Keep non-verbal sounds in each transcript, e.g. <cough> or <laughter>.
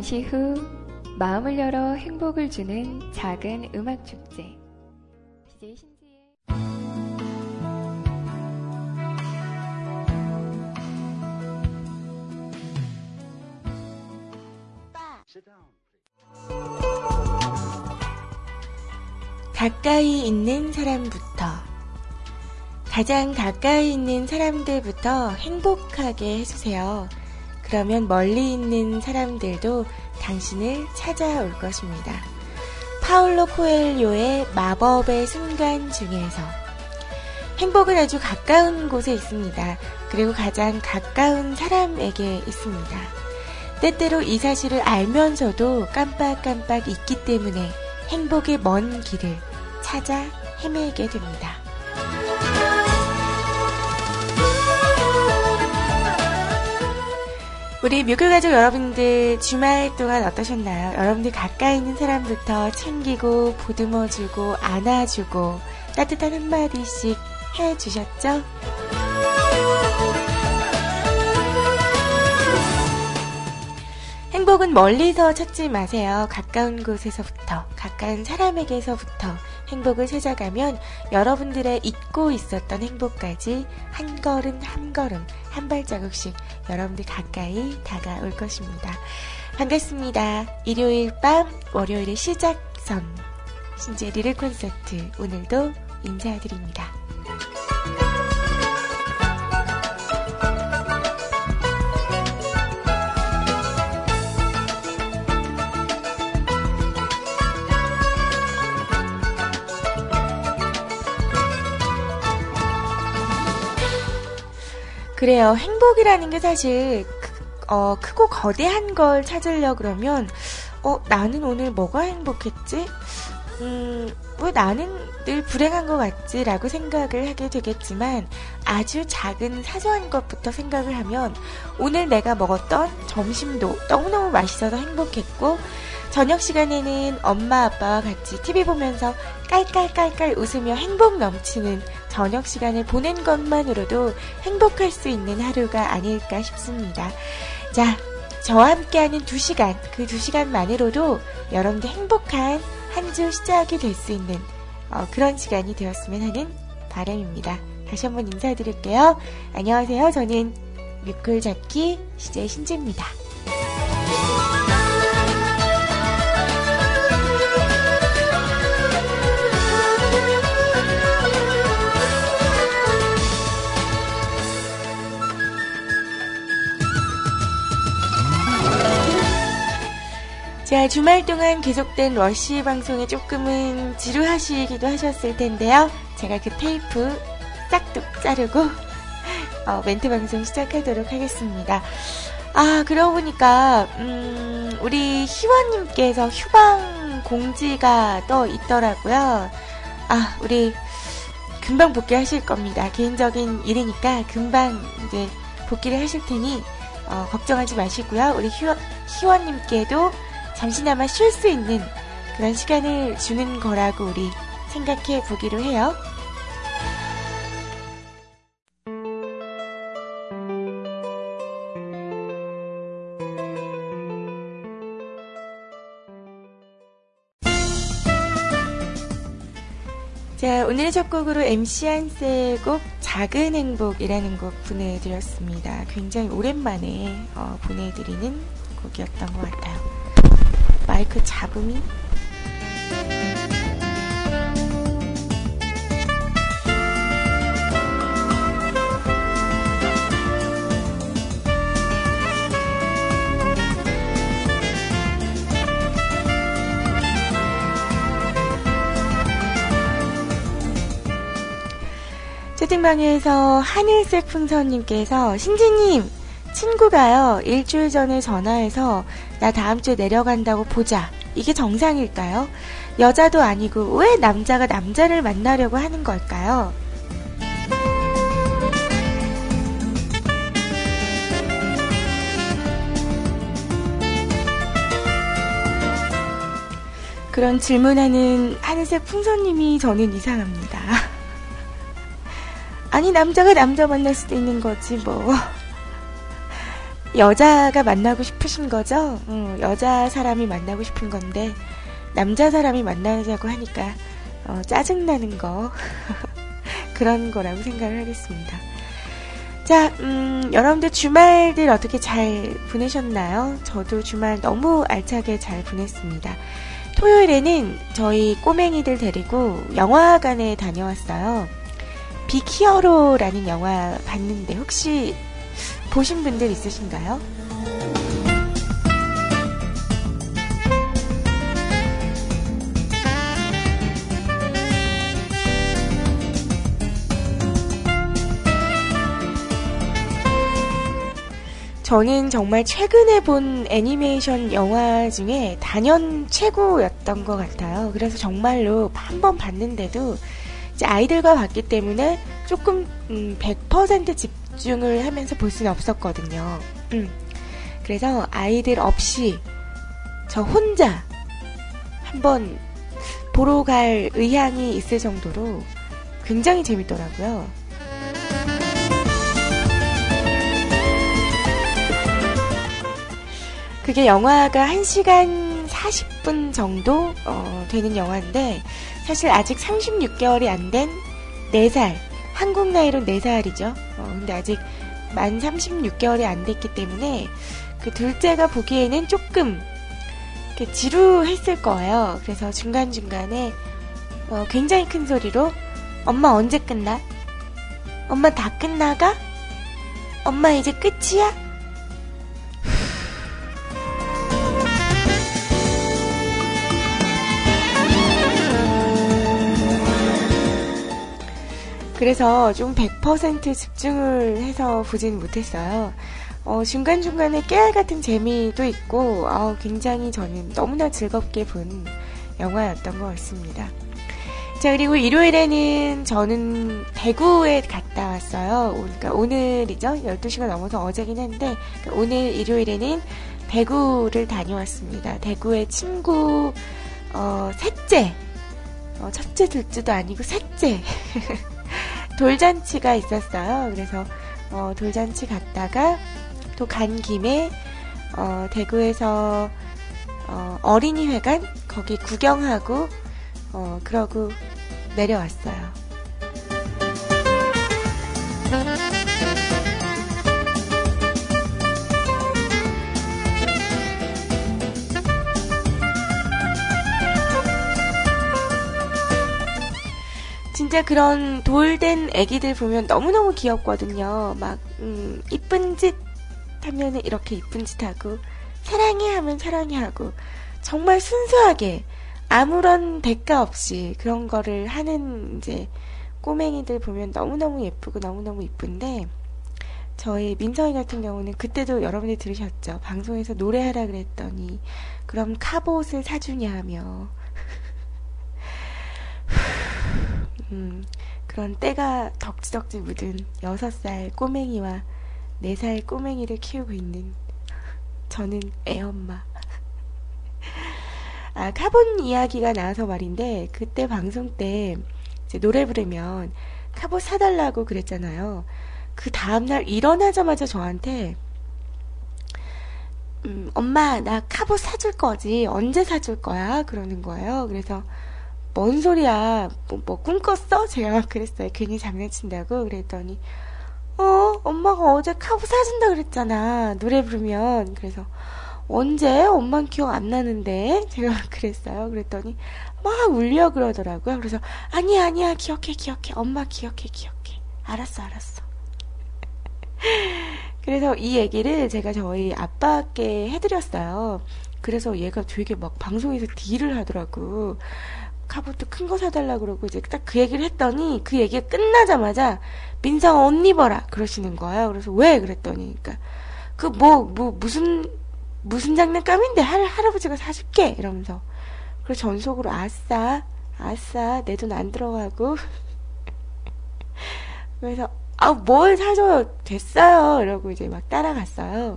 잠시 후 마음을 열어 행복을 주는 작은 음악 축제. 가까이 있는 사람부터 가장 가까이 있는 사람들부터 행복하게 해주세요. 그러면 멀리 있는 사람들도 당신을 찾아올 것입니다. 파울로 코엘료의 마법의 순간 중에서 행복은 아주 가까운 곳에 있습니다. 그리고 가장 가까운 사람에게 있습니다. 때때로 이 사실을 알면서도 깜빡깜빡 있기 때문에 행복의 먼 길을 찾아 헤매게 됩니다. 우리 뮤클가족 여러분들 주말 동안 어떠셨나요? 여러분들 가까이 있는 사람부터 챙기고 보듬어주고 안아주고 따뜻한 한마디씩 해주셨죠? 행복은 멀리서 찾지 마세요. 가까운 곳에서부터, 가까운 사람에게서부터 행복을 찾아가면 여러분들의 잊고 있었던 행복까지 한 걸음 한 걸음 한 발자국씩 여러분들 가까이 다가올 것입니다. 반갑습니다. 일요일 밤 월요일의 시작선 신재 리를 콘서트 오늘도 인사드립니다. 그래요. 행복이라는 게 사실 크, 어, 크고 거대한 걸 찾으려 그러면 어, 나는 오늘 뭐가 행복했지? 음, 왜 나는 늘 불행한 것 같지? 라고 생각을 하게 되겠지만 아주 작은 사소한 것부터 생각을 하면 오늘 내가 먹었던 점심도 너무너무 맛있어서 행복했고 저녁 시간에는 엄마 아빠와 같이 TV 보면서 깔깔깔깔 웃으며 행복 넘치는 저녁 시간을 보낸 것만으로도 행복할 수 있는 하루가 아닐까 싶습니다. 자, 저와 함께하는 두 시간, 그 두 시간만으로도 여러분들 행복한 한 주 시작이 될 수 있는 어, 그런 시간이 되었으면 하는 바람입니다. 다시 한번 인사드릴게요. 안녕하세요. 저는 뮤클 잡기 CJ 신지입니다. 자, 주말 동안 계속된 러시 방송에 조금은 지루하시기도 하셨을 텐데요. 제가 그 테이프 싹둑 자르고, 어, 멘트 방송 시작하도록 하겠습니다. 아, 그러고 보니까, 음, 우리 희원님께서 휴방 공지가 떠 있더라고요. 아, 우리 금방 복귀하실 겁니다. 개인적인 일이니까 금방 이제 복귀를 하실 테니, 어, 걱정하지 마시고요. 우리 희원, 희원님께도 잠시나마 쉴 수 있는 그런 시간을 주는 거라고 우리 생각해 보기로 해요. 자, 오늘의 첫 곡으로 MC 한세의 곡 작은 행복이라는 곡 보내드렸습니다. 굉장히 오랜만에 어, 보내드리는 곡이었던 것 같아요. 마이크 잡음이? 채팅방에서 하늘색 풍선님께서 신지님 친구가요 일주일 전에 전화해서 나 다음 주에 내려간다고 보자 이게 정상일까요? 여자도 아니고 왜 남자가 남자를 만나려고 하는 걸까요? 그런 질문하는 하늘색 풍선님이 저는 이상합니다. <laughs> 아니, 남자가 남자 만날 수도 있는 거지, 뭐. 여자가 만나고 싶으신 거죠? 어, 여자 사람이 만나고 싶은 건데, 남자 사람이 만나자고 하니까, 어, 짜증나는 거. <laughs> 그런 거라고 생각을 하겠습니다. 자, 음, 여러분들 주말들 어떻게 잘 보내셨나요? 저도 주말 너무 알차게 잘 보냈습니다. 토요일에는 저희 꼬맹이들 데리고 영화관에 다녀왔어요. 빅히어로라는 영화 봤는데 혹시 보신 분들 있으신가요? 저는 정말 최근에 본 애니메이션 영화 중에 단연 최고였던 것 같아요. 그래서 정말로 한 번 봤는데도 이제 아이들과 봤기 때문에 조금 음, 100%집 중을 하면서 볼 수는 없었거든요. 음. 그래서 아이들 없이 저 혼자 한번 보러 갈 의향이 있을 정도로 굉장히 재밌더라고요. 그게 영화가 1시간 40분 정도 어, 되는 영화인데 사실 아직 36개월이 안 된 4살 한국 나이로 4살이죠. 어, 근데 아직 만 36개월이 안 됐기 때문에 그 둘째가 보기에는 조금 지루했을 거예요. 그래서 중간중간에 어, 굉장히 큰 소리로 엄마 언제 끝나? 엄마 다 끝나가? 엄마 이제 끝이야? 그래서 좀 100% 집중을 해서 보진 못했어요. 어, 중간중간에 깨알 같은 재미도 있고, 어, 굉장히 저는 너무나 즐겁게 본 영화였던 것 같습니다. 자, 그리고 일요일에는 저는 대구에 갔다 왔어요. 그러니까 오늘이죠. 12시가 넘어서 어제긴 한데, 그러니까 오늘 일요일에는 대구를 다녀왔습니다. 대구의 친구, 어, 셋째. 어, 첫째, 둘째도 아니고 셋째. <laughs> 돌잔치가 있었어요. 그래서 어, 돌잔치 갔다가 또 간 김에 어, 대구에서 어, 어린이 회관 거기 구경하고 어, 그러고 내려왔어요. 진짜 그런 돌된 애기들 보면 너무너무 귀엽거든요. 막, 음, 이쁜 짓 하면은 이렇게 이쁜 짓 하고, 사랑해 하면 사랑해 하고, 정말 순수하게, 아무런 대가 없이 그런 거를 하는 이제 꼬맹이들 보면 너무너무 예쁘고 너무너무 이쁜데, 저희 민성이 같은 경우는 그때도 여러분이 들으셨죠. 방송에서 노래하라 그랬더니, 그럼 카봇을 사주냐며. <laughs> 음, 그런 때가 덕지덕지 묻은 6살 꼬맹이와 4살 꼬맹이를 키우고 있는 저는 애엄마. <laughs> 아, 카봇 이야기가 나와서 말인데, 그때 방송 때 노래 부르면 카봇 사달라고 그랬잖아요. 그 다음날 일어나자마자 저한테, 음, 엄마, 나 카봇 사줄 거지. 언제 사줄 거야? 그러는 거예요. 그래서, 뭔 소리야? 뭐, 뭐 꿈꿨어? 제가 막 <laughs> 그랬어요. 괜히 장난친다고. 그랬더니, 어, 엄마가 어제 카부 사준다 그랬잖아. 노래 부르면. 그래서, 언제? 엄마는 기억 안 나는데? <laughs> 제가 막 <laughs> 그랬어요. 그랬더니, 막 울려 그러더라고요. 그래서, 아니야, 아니야. 기억해, 기억해. 엄마 기억해, 기억해. 알았어, 알았어. 그래서 이 얘기를 제가 저희 아빠께 해드렸어요. 그래서 얘가 되게 막 방송에서 딜을 하더라고. 카부트 큰거 사달라 그러고 이제 딱 그 얘기를 했더니 그 얘기가 끝나자마자 민상 언니 봐라 그러시는 거예요. 그래서 왜 그랬더니 그러니까 그뭐뭐 무슨 무슨 장난감인데 할 할아버지가 사줄게 이러면서 그래서 전속으로 아싸 아싸 내 돈 안 들어가고 <laughs> 그래서 아 뭘 사줘요 됐어요 이러고 이제 막 따라갔어요.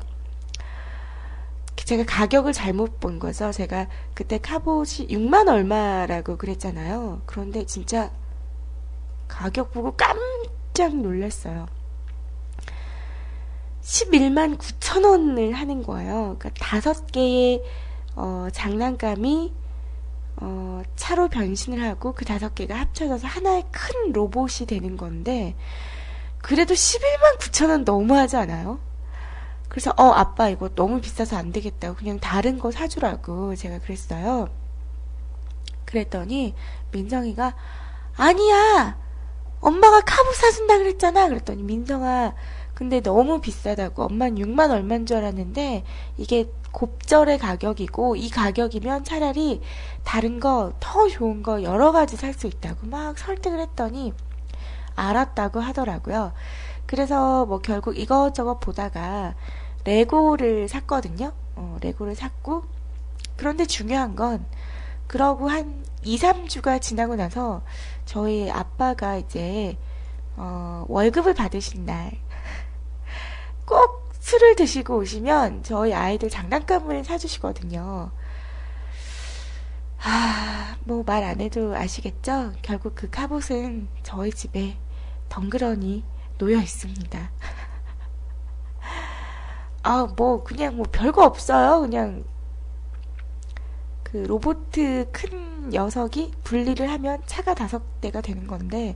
제가 가격을 잘못 본 거죠. 제가 그때 카봇이 6만 얼마라고 그랬잖아요. 그런데 진짜 가격 보고 깜짝 놀랐어요. 11만 9천 원을 하는 거예요. 그러니까 다섯 개의 어, 장난감이 어, 차로 변신을 하고 그 다섯 개가 합쳐져서 하나의 큰 로봇이 되는 건데 그래도 11만 9천 원 너무하지 않아요? 그래서 어 아빠 이거 너무 비싸서 안 되겠다고 그냥 다른 거 사주라고 제가 그랬어요. 그랬더니 민정이가 아니야 엄마가 카부 사준다 그랬잖아 그랬더니 민정아 근데 너무 비싸다고 엄마는 6만 얼마인 줄 알았는데 이게 곱절의 가격이고 이 가격이면 차라리 다른 거 더 좋은 거 여러 가지 살 수 있다고 막 설득을 했더니 알았다고 하더라고요. 그래서 뭐 결국 이것저것 보다가 레고를 샀거든요. 어, 레고를 샀고 그런데 중요한 건 그러고 한 2, 3주가 지나고 나서 저희 아빠가 이제 어, 월급을 받으신 날 <laughs> 꼭 술을 드시고 오시면 저희 아이들 장난감을 사주시거든요. 아, 뭐 말 안 해도 아시겠죠? 결국 그 카봇은 저희 집에 덩그러니 놓여 있습니다. <laughs> 아, 뭐, 그냥 뭐 별거 없어요. 그냥 그 로보트 큰 녀석이 분리를 하면 차가 다섯 대가 되는 건데,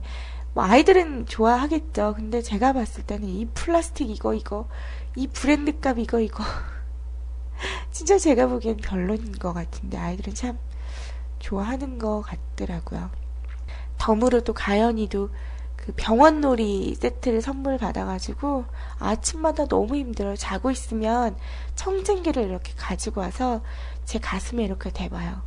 뭐 아이들은 좋아하겠죠. 근데 제가 봤을 때는 이 플라스틱 이거, 이거, 이 브랜드 값 이거, 이거. <laughs> 진짜 제가 보기엔 별로인 것 같은데, 아이들은 참 좋아하는 것 같더라고요. 덤으로 또 가연이도 그 병원 놀이 세트를 선물 받아가지고 아침마다 너무 힘들어요. 자고 있으면 청진기를 이렇게 가지고 와서 제 가슴에 이렇게 대봐요.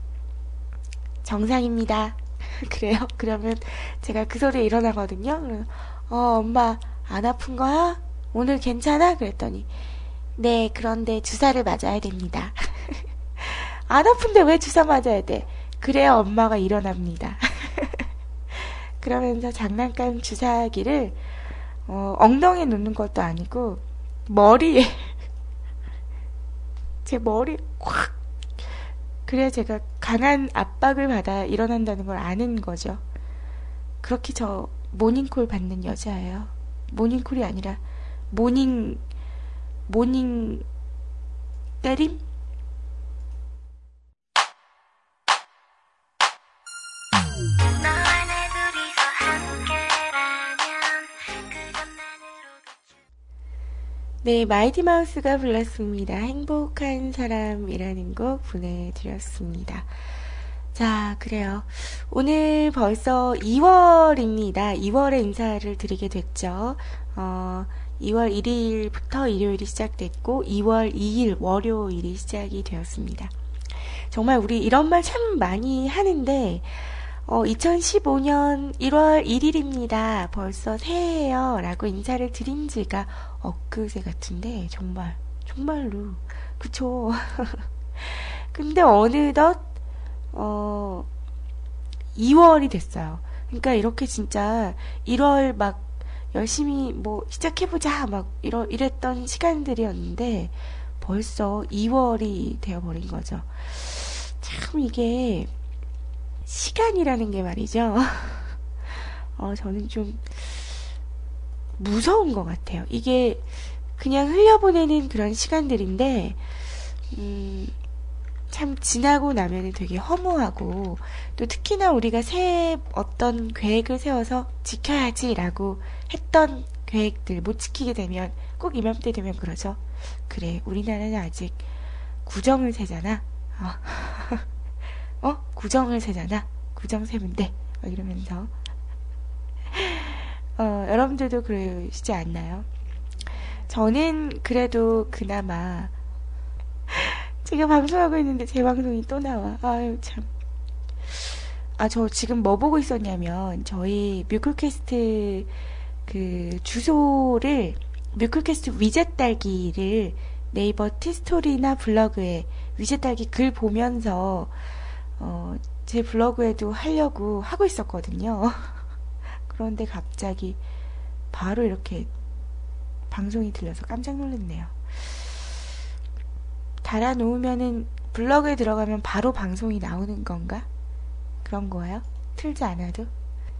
정상입니다. <laughs> 그래요? 그러면 제가 그 소리에 일어나거든요. 어, 엄마, 안 아픈 거야? 오늘 괜찮아? 그랬더니, 네, 그런데 주사를 맞아야 됩니다. <laughs> 안 아픈데 왜 주사 맞아야 돼? 그래야 엄마가 일어납니다. <laughs> 그러면서 장난감 주사기를 어, 엉덩이에 놓는 것도 아니고 머리에 <laughs> 제 머리 콱 그래야 제가 강한 압박을 받아 일어난다는 걸 아는 거죠. 그렇게 저 모닝콜 받는 여자예요. 모닝콜이 아니라 morning morning 때림? 네, 마이티 마우스가 불렀습니다. 행복한 사람이라는 곡 보내드렸습니다. 자, 그래요. 오늘 벌써 2월입니다. 2월에 인사를 드리게 됐죠. 어, 2월 1일부터 일요일이 시작됐고, 2월 2일 월요일이 시작이 되었습니다. 정말 우리 이런 말 참 많이 하는데, 어, 2015년 1월 1일입니다. 벌써 새해예요. 라고 인사를 드린 지가 엊그제 같은데, 정말, 정말로. 그쵸. <laughs> 근데 어느덧, 어, 2월이 됐어요. 그러니까 이렇게 진짜 1월 막 열심히 뭐 시작해보자 막 이러, 이랬던 시간들이었는데 벌써 2월이 되어버린 거죠. 참 이게 시간이라는 게 말이죠. <laughs> 어, 저는 좀 무서운 것 같아요. 이게 그냥 흘려보내는 그런 시간들인데, 음, 참 지나고 나면 되게 허무하고, 또 특히나 우리가 새해 어떤 계획을 세워서 지켜야지라고 했던 계획들 못 지키게 되면 꼭 이맘때 되면 그러죠. 그래, 우리나라는 아직 구정을 세잖아. 어. <laughs> 어? 구정을 세잖아. 구정 돼. 이러면서. 어, 여러분들도 그러시지 않나요? 저는 그래도 그나마 제가 방송하고 있는데 제 방송이 또 나와. 아유, 참. 아, 저 지금 뭐 보고 있었냐면, 저희 뮤클캐스트 그 주소를, 뮤클캐스트 위젯 딸기를 네이버 티스토리나 블로그에 위젯 딸기 글 보면서 어, 제 블로그에도 하려고 하고 있었거든요. <laughs> 그런데 갑자기 바로 이렇게 방송이 들려서 깜짝 놀랐네요. 달아놓으면은 블로그에 들어가면 바로 방송이 나오는 건가? 그런 거예요? 틀지 않아도?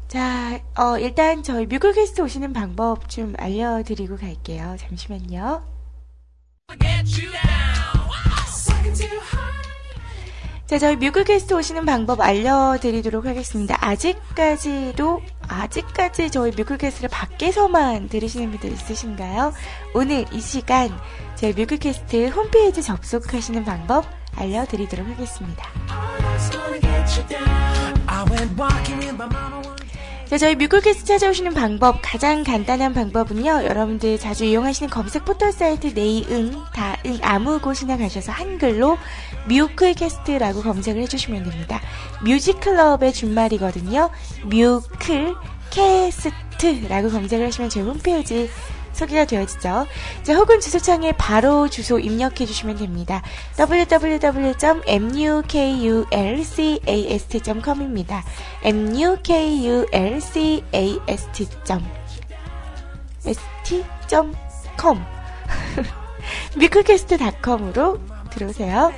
자, 어, 일단 저희 뮤클캐스트 오시는 방법 좀 알려드리고 갈게요. 잠시만요. 자, 저희 뮤클캐스트 오시는 방법 알려드리도록 하겠습니다. 아직까지도, 아직까지 저희 뮤클캐스트를 밖에서만 들으시는 분들 있으신가요? 오늘 이 시간 저희 뮤클캐스트 홈페이지 접속하시는 방법 알려드리도록 하겠습니다. 자, 저희 뮤클캐스트 찾아오시는 방법, 가장 간단한 방법은요, 여러분들 자주 이용하시는 검색 포털 사이트 네이응, 다응, 아무 곳이나 가셔서 한글로 뮤클캐스트라고 검색을 해주시면 됩니다. 뮤직클럽의 준말이거든요. 뮤클, 캐스트라고 검색을 하시면 저희 홈페이지 소개가 되어지죠. 자, 혹은 주소창에 바로 주소 입력해 주시면 됩니다. www.mukulcast.com입니다. mukulcast.com 뮤클캐스트.com으로 들어오세요.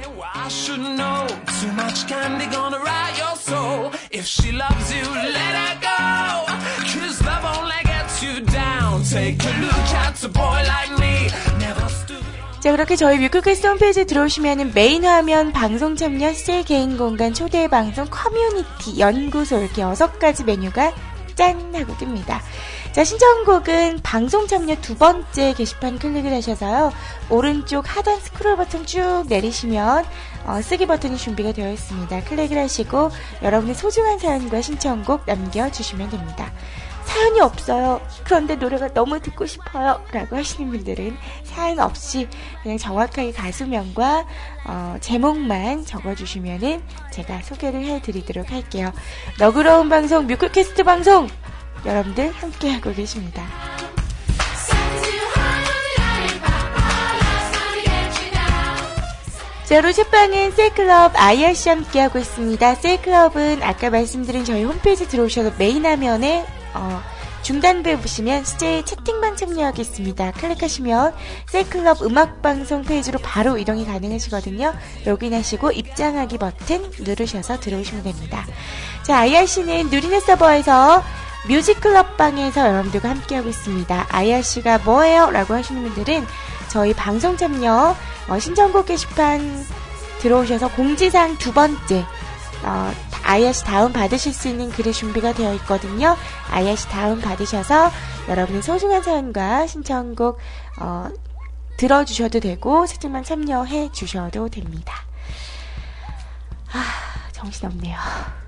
Take a look at a boy like me. 자, 그렇게 저희 뮤클캐스트 홈페이지에 들어오시면 메인 화면 방송 참여, 실 개인 공간, 초대 방송, 커뮤니티, 연구소 이렇게 여섯 가지 메뉴가 짠! 하고 뜹니다. 자, 신청곡은 방송 참여 두 번째 게시판 클릭을 하셔서요. 오른쪽 하단 스크롤 버튼 쭉 내리시면 어, 쓰기 버튼이 준비가 되어 있습니다. 클릭을 하시고 여러분의 소중한 사연과 신청곡 남겨주시면 됩니다. 사연이 없어요. 그런데 노래가 너무 듣고 싶어요. 라고 하시는 분들은 사연 없이 그냥 정확하게 가수명과 어, 제목만 적어주시면은 제가 소개를 해드리도록 할게요. 너그러운 방송, 뮤클캐스트 방송! 여러분들 함께하고 계십니다. 자, 로제빵은 세이클럽 IRC 함께하고 있습니다. 세이클럽은 아까 말씀드린 저희 홈페이지 들어오셔서 메인 화면에 어, 중단부에 보시면 CJ 채팅방 참여하겠습니다. 클릭하시면 세이클럽 음악방송 페이지로 바로 이동이 가능하시거든요. 로그인하시고 입장하기 버튼 누르셔서 들어오시면 됩니다. 자, IRC는 누리넷 서버에서 뮤직클럽 방에서 여러분들과 함께하고 있습니다. IRC가 뭐예요? 라고 하시는 분들은 저희 방송 참여 어, 신청곡 게시판 들어오셔서 공지사항 두 번째 어, IRC 다운 받으실 수 있는 글이 준비가 되어 있거든요. IRC 다운 받으셔서 여러분의 소중한 사연과 신청곡 어, 들어주셔도 되고 채팅만 참여해 주셔도 됩니다. 아 정신없네요.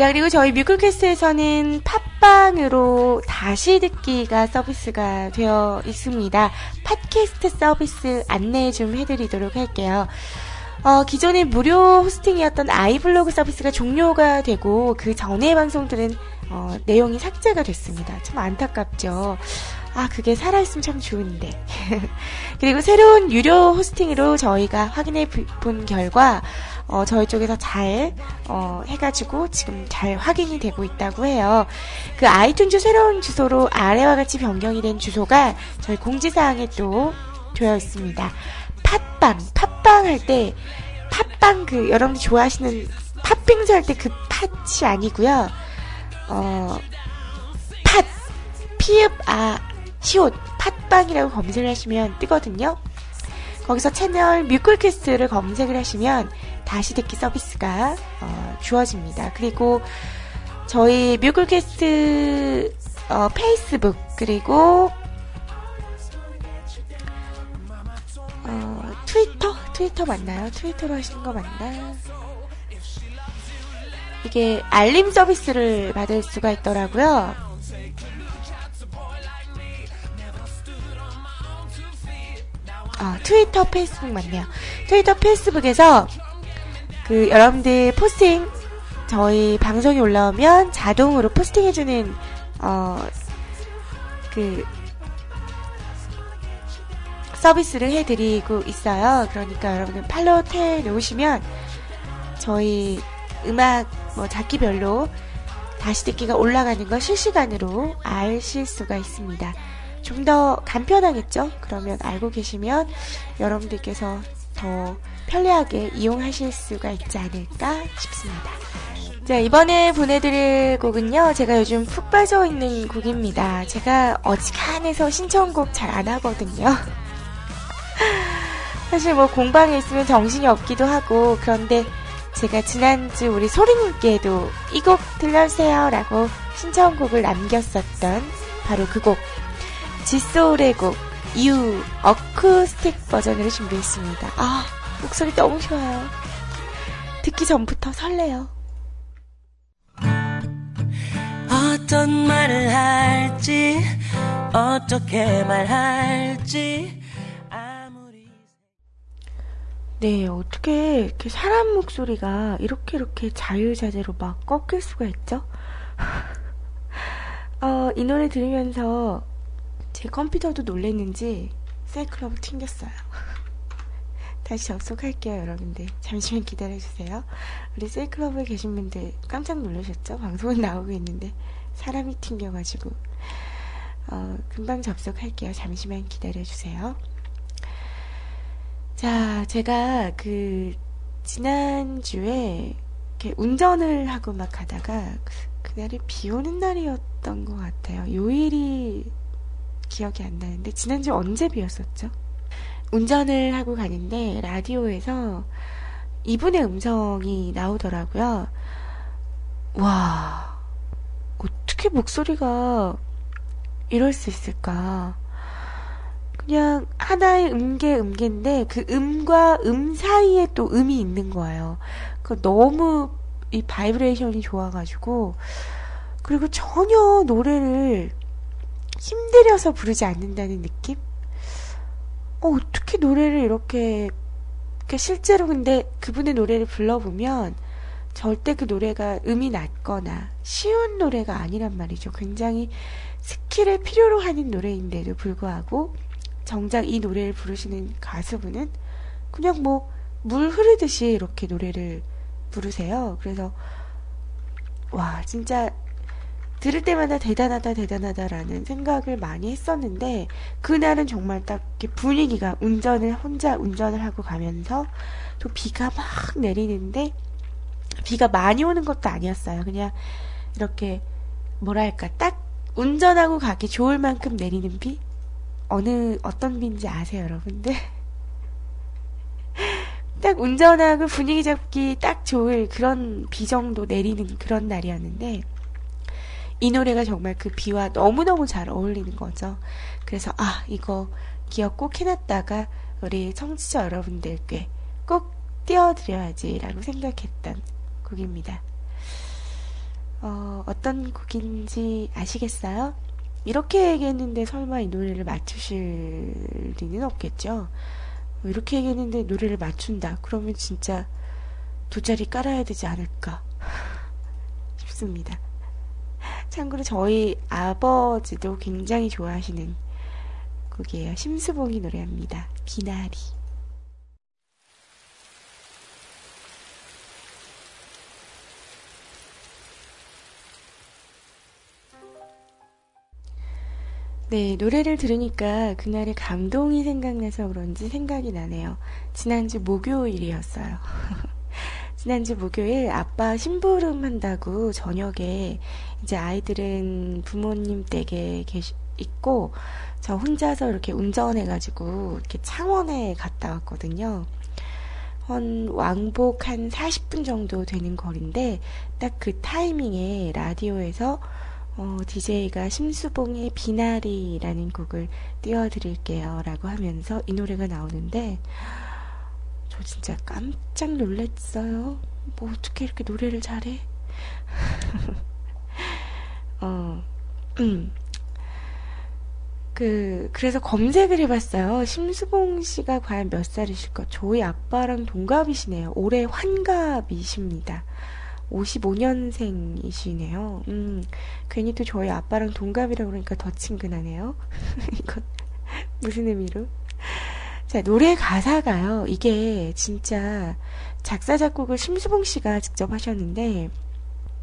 자, 그리고 저희 뮤클캐스트에서는 팟빵으로 다시 듣기가 서비스가 되어 있습니다. 팟캐스트 서비스 안내 좀 해드리도록 할게요. 어, 기존의 무료 호스팅이었던 아이블로그 서비스가 종료가 되고 그 전에 방송들은 어, 내용이 삭제가 됐습니다. 참 안타깝죠. 아, 그게 살아있으면 참 좋은데. <laughs> 그리고 새로운 유료 호스팅으로 저희가 확인해 본 결과, 어, 저희 쪽에서 잘, 어, 해가지고 지금 잘 확인이 되고 있다고 해요. 그 아이튠즈 새로운 주소로 아래와 같이 변경이 된 주소가 저희 공지사항에 또 되어 있습니다. 팟빵, 팟빵 할 때, 팟빵 그, 여러분들 좋아하시는 팥빙수 할 때 그 팥이 아니고요 어, 팥, 피읍, 아, 시옷, 팥빵이라고 검색을 하시면 뜨거든요. 거기서 채널 뮤클캐스트를 검색을 하시면 다시 듣기 서비스가 어, 주어집니다. 그리고 저희 뮤클캐스트 어, 페이스북 그리고 어, 트위터 트위터 맞나요? 트위터로 하시는 거 맞나? 이게 알림 서비스를 받을 수가 있더라고요. 아, 트위터, 페이스북 맞네요. 트위터, 페이스북에서 그 여러분들 포스팅 저희 방송이 올라오면 자동으로 포스팅해주는 어 그 서비스를 해드리고 있어요. 그러니까 여러분들 팔로우 해 놓으시면 저희 음악 뭐 작기별로 다시 듣기가 올라가는 거 실시간으로 아실 수가 있습니다. 좀 더 간편하겠죠? 그러면 알고 계시면 여러분들께서 더 편리하게 이용하실 수가 있지 않을까 싶습니다. 자, 이번에 보내드릴 곡은요, 제가 요즘 푹 빠져 있는 곡입니다. 제가 어지간해서 신청곡 잘 안 하거든요. <laughs> 사실 뭐 공방에 있으면 정신이 없기도 하고 그런데 제가 지난주 우리 소리님께도 이 곡 들려주세요 라고 신청곡을 남겼었던 바로 그 곡 지소울의 곡 유 어쿠스틱 버전으로 준비했습니다. 아 목소리 너무 좋아요. 듣기 전부터 설레요. 어떤 말을 할지 어떻게 말할지 아무리 네, 어떻게 이렇게 사람 목소리가 이렇게 이렇게 자유자재로 막 꺾일 수가 있죠? <laughs> 어, 이 노래 들으면서 제 컴퓨터도 놀랬는지 사이클럽을 튕겼어요. <laughs> 다시 접속할게요, 여러분들. 잠시만 기다려주세요. 우리 세이클럽에 계신 분들 깜짝 놀라셨죠? 방송은 <laughs> 나오고 있는데 사람이 튕겨가지고. 어, 금방 접속할게요. 잠시만 기다려주세요. 자, 제가 그, 지난주에 이렇게 운전을 하고 막 가다가 그날이 비 오는 날이었던 것 같아요. 요일이 기억이 안 나는데 지난주 언제 비었었죠? 운전을 하고 가는데 라디오에서 이분의 음성이 나오더라고요. 와, 어떻게 목소리가 이럴 수 있을까? 그냥 하나의 음계 음계인데 그 음과 음 사이에 또 음이 있는 거예요. 그 너무 이 바이브레이션이 좋아가지고 그리고 전혀 노래를 힘들여서 부르지 않는다는 느낌? 어, 어떻게 노래를 이렇게, 그러니까 실제로 근데 그분의 노래를 불러보면 절대 그 노래가 음이 낮거나 쉬운 노래가 아니란 말이죠. 굉장히 스킬을 필요로 하는 노래인데도 불구하고 정작 이 노래를 부르시는 가수분은 그냥 뭐 물 흐르듯이 이렇게 노래를 부르세요. 그래서 와 진짜 들을 때마다 대단하다 대단하다라는 생각을 많이 했었는데 그날은 정말 딱 분위기가 운전을 혼자 운전을 하고 가면서 또 비가 막 내리는데 비가 많이 오는 것도 아니었어요. 그냥 이렇게 뭐랄까 딱 운전하고 가기 좋을 만큼 내리는 비 어느 어떤 비인지 아세요, 여러분들? <laughs> 딱 운전하고 분위기 잡기 딱 좋을 그런 비 정도 내리는 그런 날이었는데 이 노래가 정말 그 비와 너무너무 잘 어울리는 거죠. 그래서 아 이거 기억 꼭 해놨다가 우리 청취자 여러분들께 꼭 띄워드려야지라고 생각했던 곡입니다. 어, 어떤 곡인지 아시겠어요? 이렇게 얘기했는데 설마 이 노래를 맞추실 리는 없겠죠? 뭐 이렇게 얘기했는데 노래를 맞춘다. 그러면 진짜 두 자리 깔아야 되지 않을까 <laughs> 싶습니다. 참고로 저희 아버지도 굉장히 좋아하시는 곡이에요. 심수봉이 노래합니다. 비나리. 네, 노래를 들으니까 그날의 감동이 생각나서 그런지 생각이 나네요. 지난주 목요일이었어요. <laughs> 지난주 목요일 아빠 심부름 한다고 저녁에 이제 아이들은 부모님 댁에 계시, 있고 저 혼자서 이렇게 운전해가지고 이렇게 창원에 갔다 왔거든요. 한 왕복 한 40분 정도 되는 거리인데 딱 그 타이밍에 라디오에서 어, DJ가 심수봉의 비나리라는 곡을 띄워드릴게요 라고 하면서 이 노래가 나오는데 저 진짜 깜짝 놀랐어요. 뭐 어떻게 이렇게 노래를 잘해? <laughs> 어, 음. 그, 그래서 검색을 해봤어요. 심수봉 씨가 과연 몇 살이실까? 저희 아빠랑 동갑이시네요. 올해 환갑이십니다. 55년생이시네요. 음, 괜히 또 저희 아빠랑 동갑이라 그러니까 더 친근하네요. <laughs> 이건 무슨 의미로? 자, 노래 가사가요. 이게 진짜 작사, 작곡을 심수봉 씨가 직접 하셨는데,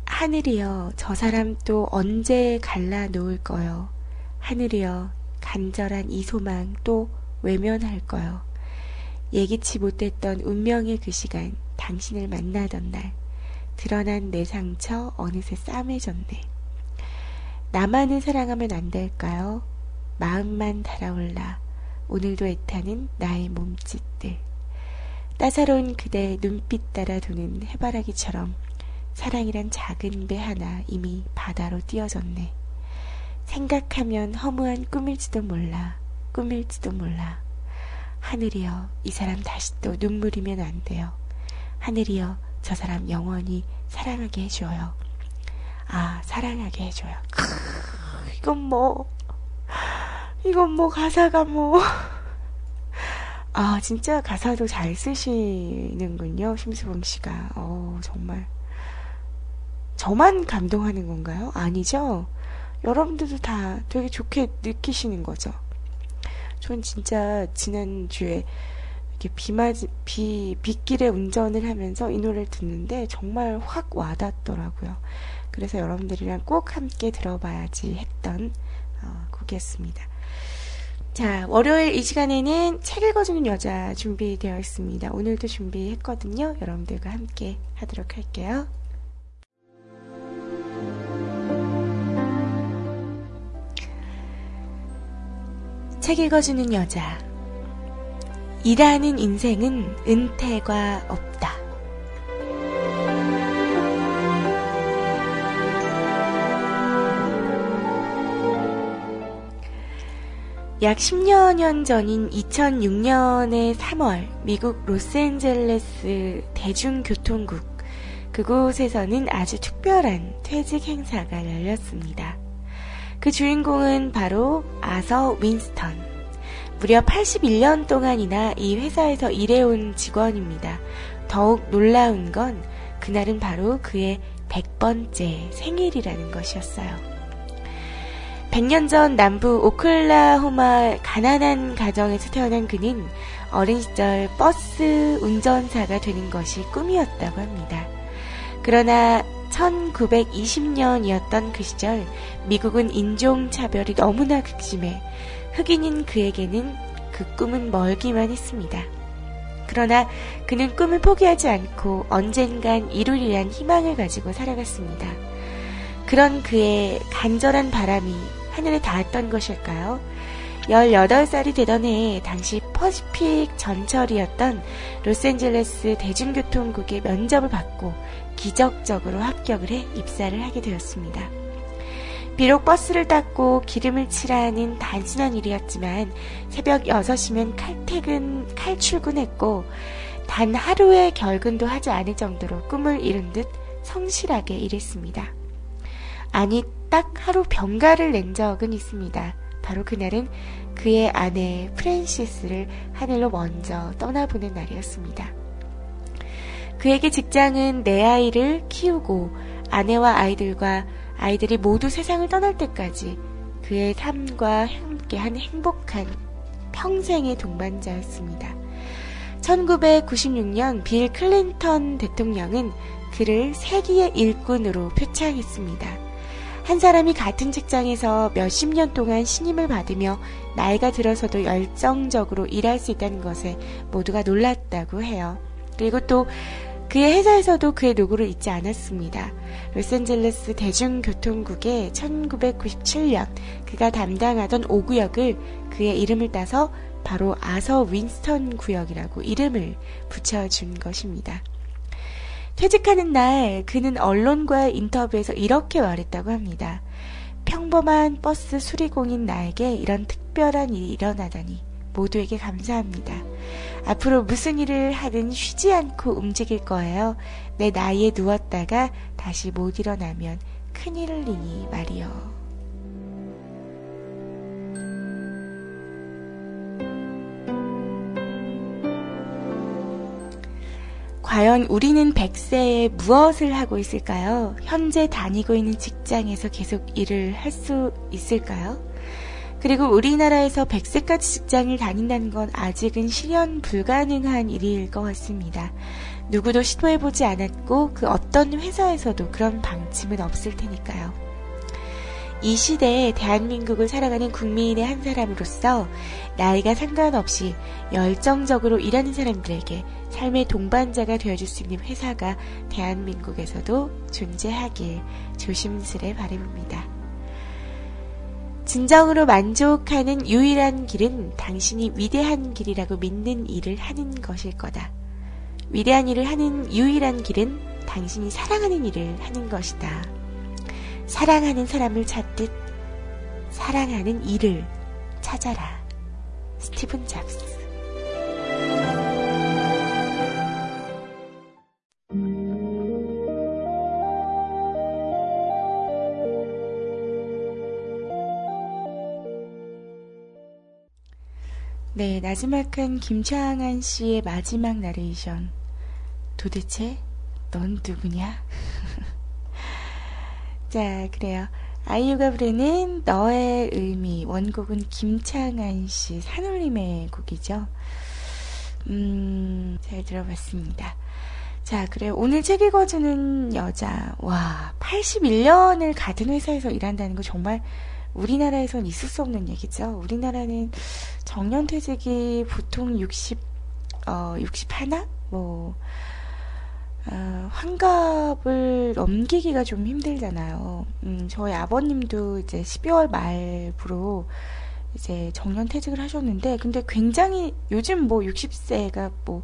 하늘이여, 저 사람 또 언제 갈라 놓을 거요. 하늘이여, 간절한 이 소망 또 외면할 거요. 예기치 못했던 운명의 그 시간, 당신을 만나던 날, 드러난 내 상처 어느새 싸매졌네. 나만을 사랑하면 안 될까요? 마음만 달아올라. 오늘도 애타는 나의 몸짓들. 따사로운 그대의 눈빛 따라 도는 해바라기처럼 사랑이란 작은 배 하나 이미 바다로 띄어졌네. 생각하면 허무한 꿈일지도 몰라, 꿈일지도 몰라. 하늘이여, 이 사람 다시 또 눈물이면 안 돼요. 하늘이여, 저 사람 영원히 사랑하게 해줘요. 아, 사랑하게 해줘요. 이건 뭐, 이건 뭐 가사가 뭐. <laughs> 아, 진짜 가사도 잘 쓰시는군요, 심수봉 씨가. 어, 정말. 저만 감동하는 건가요? 아니죠? 여러분들도 다 되게 좋게 느끼시는 거죠. 전 진짜 지난주에 이렇게 비맞, 비, 빗길에 운전을 하면서 이 노래를 듣는데 정말 확 와닿더라고요. 그래서 여러분들이랑 꼭 함께 들어봐야지 했던 어, 곡이었습니다. 자, 월요일 이 시간에는 책 읽어주는 여자 준비되어 있습니다. 오늘도 준비했거든요. 여러분들과 함께 하도록 할게요. 책 읽어주는 여자. 일하는 인생은 은퇴가 없다. 약 10여 년 전인 2006년의 3월, 미국 로스앤젤레스 대중교통국, 그곳에서는 아주 특별한 퇴직 행사가 열렸습니다. 그 주인공은 바로 아서 윈스턴. 무려 81년 동안이나 이 회사에서 일해온 직원입니다. 더욱 놀라운 건 그날은 바로 그의 100번째 생일이라는 것이었어요. 100년 전 남부 오클라호마 가난한 가정에서 태어난 그는 어린 시절 버스 운전사가 되는 것이 꿈이었다고 합니다. 그러나 1920년이었던 그 시절 미국은 인종차별이 너무나 극심해 흑인인 그에게는 그 꿈은 멀기만 했습니다. 그러나 그는 꿈을 포기하지 않고 언젠간 이루리란 희망을 가지고 살아갔습니다. 그런 그의 간절한 바람이 하늘에 닿았던 것일까요? 18살이 되던 해에 당시 퍼시픽 전철이었던 로스앤젤레스 대중교통국의 면접을 받고 기적적으로 합격을 해 입사를 하게 되었습니다. 비록 버스를 탔고 기름을 칠하는 단순한 일이었지만 새벽 6시면 칼퇴근, 칼출근했고 단 하루의 결근도 하지 않을 정도로 꿈을 이룬 듯 성실하게 일했습니다. 아니, 딱 하루 병가를 낸 적은 있습니다. 바로 그날은 그의 아내 프랜시스를 하늘로 먼저 떠나보낸 날이었습니다. 그에게 직장은 내 아이를 키우고 아내와 아이들과 아이들이 모두 세상을 떠날 때까지 그의 삶과 함께한 행복한 평생의 동반자였습니다. 1996년 빌 클린턴 대통령은 그를 세기의 일꾼으로 표창했습니다. 한 사람이 같은 직장에서 몇십 년 동안 신임을 받으며 나이가 들어서도 열정적으로 일할 수 있다는 것에 모두가 놀랐다고 해요. 그리고 또 그의 회사에서도 그의 노고를 잊지 않았습니다. 로스앤젤레스 대중교통국의 1997년 그가 담당하던 5구역을 그의 이름을 따서 바로 아서 윈스턴 구역이라고 이름을 붙여준 것입니다. 퇴직하는 날 그는 언론과의 인터뷰에서 이렇게 말했다고 합니다. 평범한 버스 수리공인 나에게 이런 특별한 일이 일어나다니 모두에게 감사합니다. 앞으로 무슨 일을 하든 쉬지 않고 움직일 거예요. 내 나이에 누웠다가 다시 못 일어나면 큰일을 리니 말이요. 과연 우리는 100세에 무엇을 하고 있을까요? 현재 다니고 있는 직장에서 계속 일을 할 수 있을까요? 그리고 우리나라에서 100세까지 직장을 다닌다는 건 아직은 실현 불가능한 일일 것 같습니다. 누구도 시도해보지 않았고 그 어떤 회사에서도 그런 방침은 없을 테니까요. 이 시대에 대한민국을 살아가는 국민의 한 사람으로서 나이가 상관없이 열정적으로 일하는 사람들에게 삶의 동반자가 되어줄 수 있는 회사가 대한민국에서도 존재하길 조심스레 바랍니다. 진정으로 만족하는 유일한 길은 당신이 위대한 길이라고 믿는 일을 하는 것일 거다. 위대한 일을 하는 유일한 길은 당신이 사랑하는 일을 하는 것이다. 사랑하는 사람을 찾듯 사랑하는 일을 찾아라. 스티븐 잡스. 네, 나지막한 김창한 씨의 마지막 나레이션. 도대체 넌 누구냐? <laughs> 자, 그래요. 아이유가 부르는 너의 의미. 원곡은 김창한 씨, 산울림의 곡이죠. 음, 잘 들어봤습니다. 자, 그래요. 오늘 책 읽어주는 여자. 와, 81년을 같은 회사에서 일한다는 거 정말 우리나라에선 있을 수 없는 얘기죠. 우리나라는 정년퇴직이 보통 60, 어, 61? 뭐, 어, 환갑을 넘기기가 좀 힘들잖아요. 음, 저희 아버님도 이제 12월 말부로 이제 정년 퇴직을 하셨는데, 근데 굉장히 요즘 뭐 60세가 뭐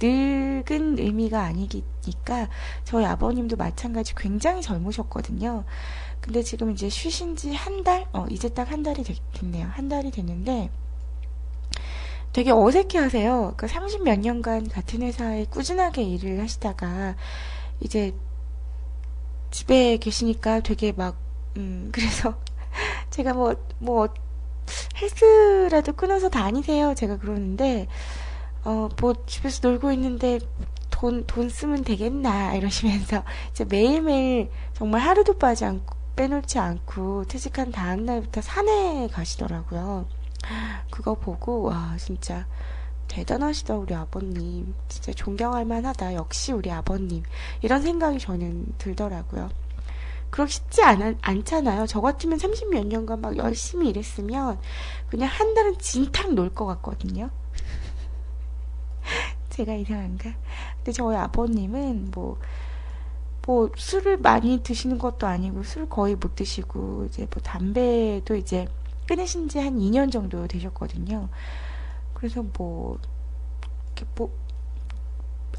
늙은 의미가 아니니까 저희 아버님도 마찬가지 굉장히 젊으셨거든요. 근데 지금 이제 쉬신 지 한 달? 어, 이제 딱 한 달이 됐, 됐네요. 한 달이 됐는데, 되게 어색해 하세요. 그러니까 30 몇 년간 같은 회사에 꾸준하게 일을 하시다가, 이제 집에 계시니까 되게 막, 음, <laughs> 그래서 제가 뭐, 뭐, 헬스라도 끊어서 다니세요. 제가 그러는데, 어, 뭐, 집에서 놀고 있는데, 돈, 돈 쓰면 되겠나, 이러시면서, <laughs> 이제 매일매일 정말 하루도 빠지 않고, 빼놓지 않고 퇴직한 다음 날부터 산에 가시더라고요. 그거 보고 와 진짜 대단하시다 우리 아버님 진짜 존경할 만하다 역시 우리 아버님 이런 생각이 저는 들더라고요. 그렇게 쉽지 않, 않잖아요. 저 같으면 30몇 년간 막 열심히 일했으면 그냥 한 달은 진탕 놀 것 같거든요. <laughs> 제가 이상한가? 근데 저희 아버님은 뭐, 뭐, 술을 많이 드시는 것도 아니고, 술 거의 못 드시고, 이제 뭐, 담배도 이제 끊으신 지 한 2년 정도 되셨거든요. 그래서 뭐, 이렇게 뭐,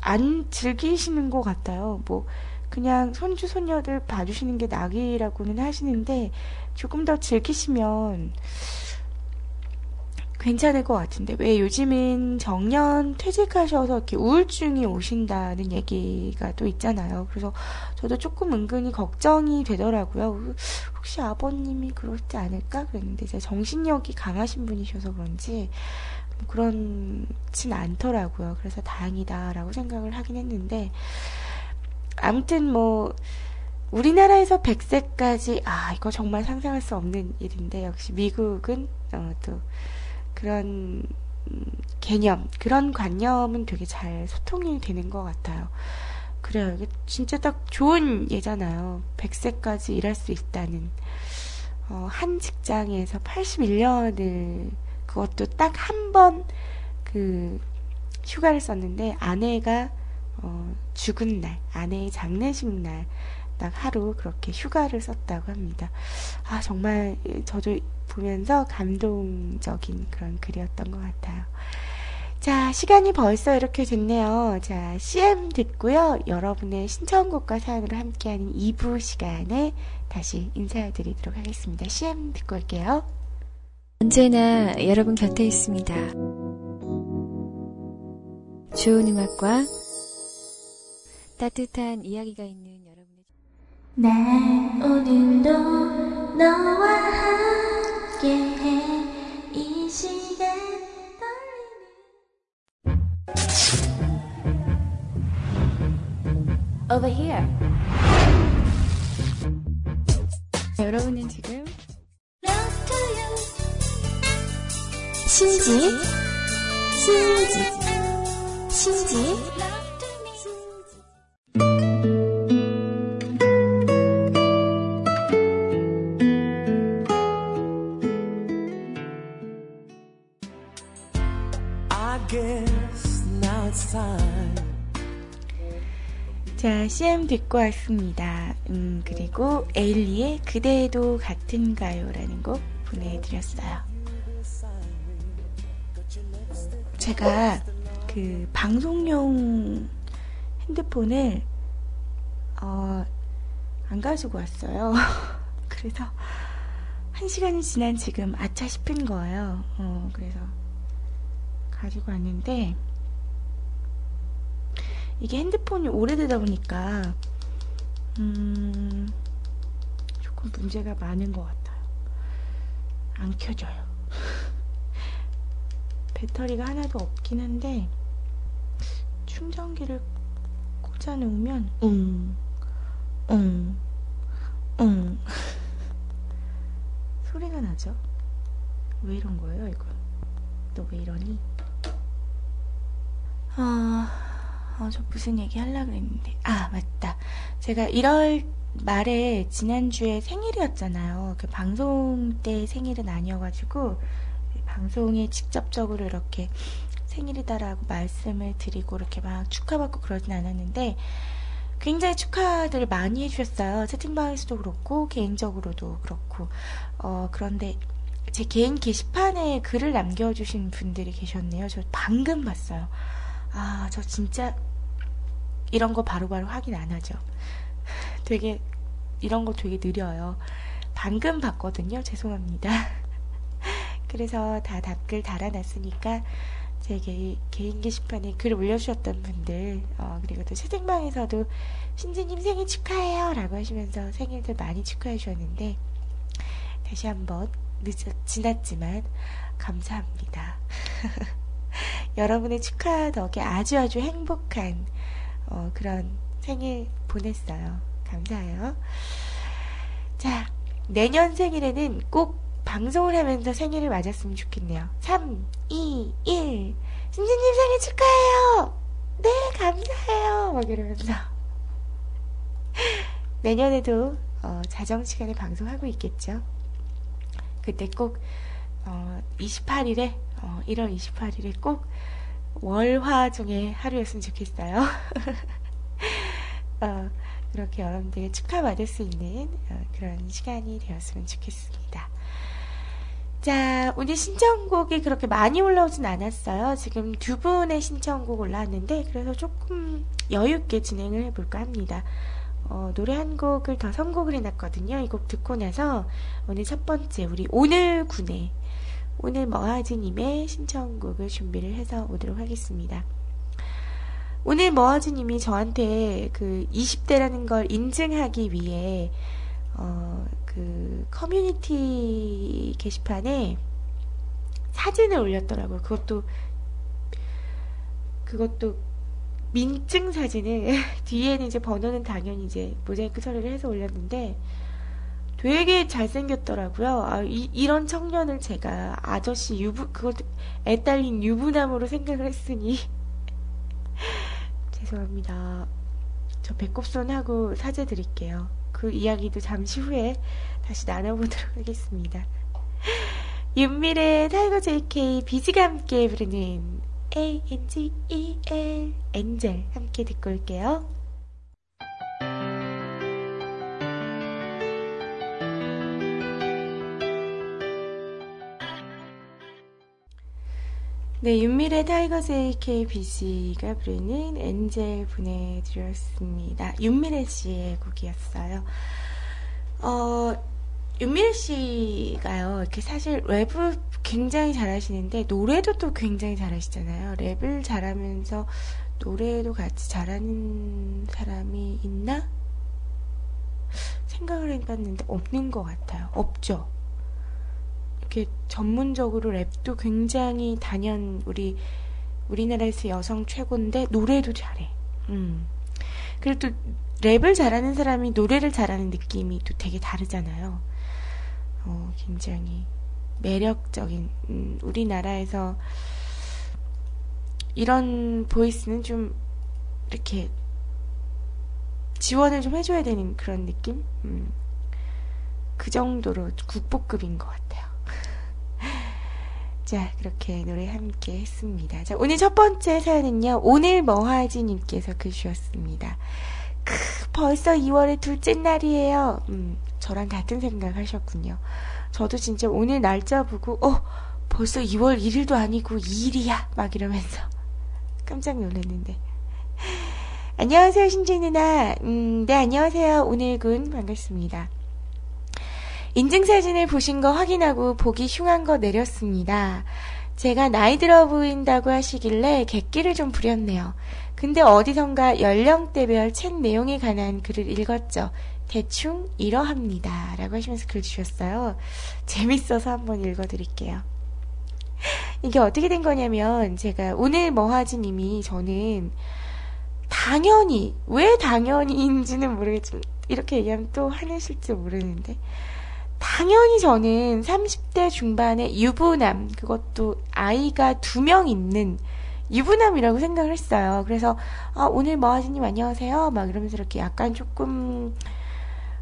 안 즐기시는 것 같아요. 뭐, 그냥 손주, 손녀들 봐주시는 게 낙이라고는 하시는데, 조금 더 즐기시면, 괜찮을 것 같은데 왜 요즘은 정년 퇴직하셔서 이렇게 우울증이 오신다는 얘기가 또 있잖아요. 그래서 저도 조금 은근히 걱정이 되더라고요. 혹시 아버님이 그러지 않을까 그랬는데 이제 정신력이 강하신 분이셔서 그런지 뭐 그렇진 않더라고요. 그래서 다행이다라고 생각을 하긴 했는데 아무튼 뭐 우리나라에서 100세까지 아 이거 정말 상상할 수 없는 일인데 역시 미국은 어, 또 그런 개념, 그런 관념은 되게 잘 소통이 되는 것 같아요. 그래요. 이게 진짜 딱 좋은 예잖아요. 100세까지 일할 수 있다는. 어, 한 직장에서 81년을 그것도 딱 한 번 그 휴가를 썼는데 아내가 어, 죽은 날, 아내의 장례식 날, 딱 하루 그렇게 휴가를 썼다고 합니다. 아, 정말 저도 보면서 감동적인 그런 글이었던 것 같아요. 자, 시간이 벌써 이렇게 됐네요. 자, CM 듣고요. 여러분의 신청곡과 사연으로 함께하는 2부 시간에 다시 인사드리도록 하겠습니다. CM 듣고 올게요. 언제나 여러분 곁에 있습니다. 좋은 음악과 따뜻한 이야기가 있는 여러분의 난 오늘도 너와 함께 해. 이 시간 Over here. 여러분은 지금 신지? 신지? 신지 듣고 왔습니다. 음, 그리고 에일리의 그대도 같은가요? 라는 곡 보내드렸어요. 제가 그 방송용 핸드폰을 어, 안 가지고 왔어요. <laughs> 그래서 한 시간이 지난 지금 아차 싶은 거예요. 어, 그래서 가지고 왔는데 이게 핸드폰이 오래되다 보니까 음, 조금 문제가 많은 것 같아요. 안 켜져요. <laughs> 배터리가 하나도 없긴 한데 충전기를 꽂아 놓으면 응, 응, 응 <laughs> 소리가 나죠? 왜 이런 거예요, 이거? 너 왜 이러니? 아, 어, 저 무슨 얘기 하려고 그랬는데. 아, 맞다. 제가 1월 말에 지난주에 생일이었잖아요. 그 방송 때 생일은 아니어가지고, 방송에 직접적으로 이렇게 생일이다라고 말씀을 드리고 이렇게 막 축하받고 그러진 않았는데, 굉장히 축하들 많이 해주셨어요. 채팅방에서도 그렇고, 개인적으로도 그렇고. 어, 그런데 제 개인 게시판에 글을 남겨주신 분들이 계셨네요. 저 방금 봤어요. 아, 저 진짜 이런 거 바로 바로 확인 안 하죠. 되게, 이런 거 되게 느려요. 방금 봤거든요. 죄송합니다. <laughs> 그래서 다 답글 달아놨으니까 제 개, 개인 게시판에 글 올려주셨던 분들, 어, 그리고 또 채팅방에서도 신지님 생일 축하해요! 라고 하시면서 생일들 많이 축하해 주셨는데, 다시 한번 늦었, 지났지만, 감사합니다. <laughs> 여러분의 축하 덕에 아주 아주 행복한 어, 그런 생일 보냈어요. 감사해요. 자, 내년 생일에는 꼭 방송을 하면서 생일을 맞았으면 좋겠네요. 3, 2, 1. 신지님 생일 축하해요! 네, 감사해요! 막 이러면서. 내년에도 어, 자정 시간에 방송하고 있겠죠. 그때 꼭 어, 28일에 어, 1월 28일에 꼭 월화 중에 하루였으면 좋겠어요. <laughs> 어, 그렇게 여러분들의 축하받을 수 있는 어, 그런 시간이 되었으면 좋겠습니다. 자, 오늘 신청곡이 그렇게 많이 올라오진 않았어요. 지금 두 분의 신청곡 올라왔는데, 그래서 조금 여유있게 진행을 해볼까 합니다. 어, 노래 한 곡을 더 선곡을 해놨거든요. 이 곡 듣고 나서 오늘 첫 번째, 우리 오늘 군의 오늘 머하즈님의 신청곡을 준비를 해서 오도록 하겠습니다. 오늘 머하즈님이 저한테 그 20대라는 걸 인증하기 위해 어, 그 커뮤니티 게시판에 사진을 올렸더라고요. 그것도 그것도 민증 사진을 <laughs> 뒤에는 이제 번호는 당연히 이제 모자이크 처리를 해서 올렸는데 되게 잘생겼더라고요. 아, 이, 런 청년을 제가 아저씨 유부, 그것, 애 딸린 유부남으로 생각을 했으니. <laughs> 죄송합니다. 저 배꼽손하고 사죄 드릴게요. 그 이야기도 잠시 후에 다시 나눠보도록 하겠습니다. <laughs> 윤미래 타이거 JK 비지가 함께 부르는 A-N-G-E-L Angel 함께 듣고 올게요. 네, 윤미래 타이거 JK 비지가 부르는 Angel 보내드렸습니다. 윤미래 씨의 곡이었어요. 어, 윤미래 씨가요, 이렇게 사실 랩을 굉장히 잘하시는데, 노래도 또 굉장히 잘하시잖아요. 랩을 잘하면서 노래도 같이 잘하는 사람이 있나? 생각을 해봤는데, 없는 것 같아요. 없죠. 이렇게 전문적으로 랩도 굉장히 단연 우리 우리나라에서 여성 최고인데 노래도 잘해. 음. 그리고 또 랩을 잘하는 사람이 노래를 잘하는 느낌이 또 되게 다르잖아요. 어, 굉장히 매력적인 음, 우리나라에서 이런 보이스는 좀 이렇게 지원을 좀 해줘야 되는 그런 느낌? 음. 그 정도로 국보급인 것 같아요. 자, 그렇게 노래 함께 했습니다. 자, 오늘 첫 번째 사연은요, 오늘 머하지님께서 글 주셨습니다. 크, 벌써 2월의 둘째 날이에요. 음, 저랑 같은 생각 하셨군요. 저도 진짜 오늘 날짜 보고, 어, 벌써 2월 1일도 아니고 2일이야. 막 이러면서 <laughs> 깜짝 놀랐는데. 안녕하세요, 신지 누나. 음, 네, 안녕하세요. 오늘군. 반갑습니다. 인증사진을 보신 거 확인하고 보기 흉한 거 내렸습니다. 제가 나이 들어 보인다고 하시길래 객기를 좀 부렸네요. 근데 어디선가 연령대별 챗 내용에 관한 글을 읽었죠. 대충 이러합니다. 라고 하시면서 글 주셨어요. 재밌어서 한번 읽어드릴게요. 이게 어떻게 된 거냐면, 제가 오늘 뭐하지 님이 저는 당연히, 왜 당연히인지는 모르겠지만, 이렇게 얘기하면 또 화내실지 모르는데, 당연히 저는 30대 중반의 유부남, 그것도 아이가 두 명 있는 유부남이라고 생각을 했어요. 그래서, 아, 오늘 뭐하지님 안녕하세요. 막 이러면서 이렇게 약간 조금,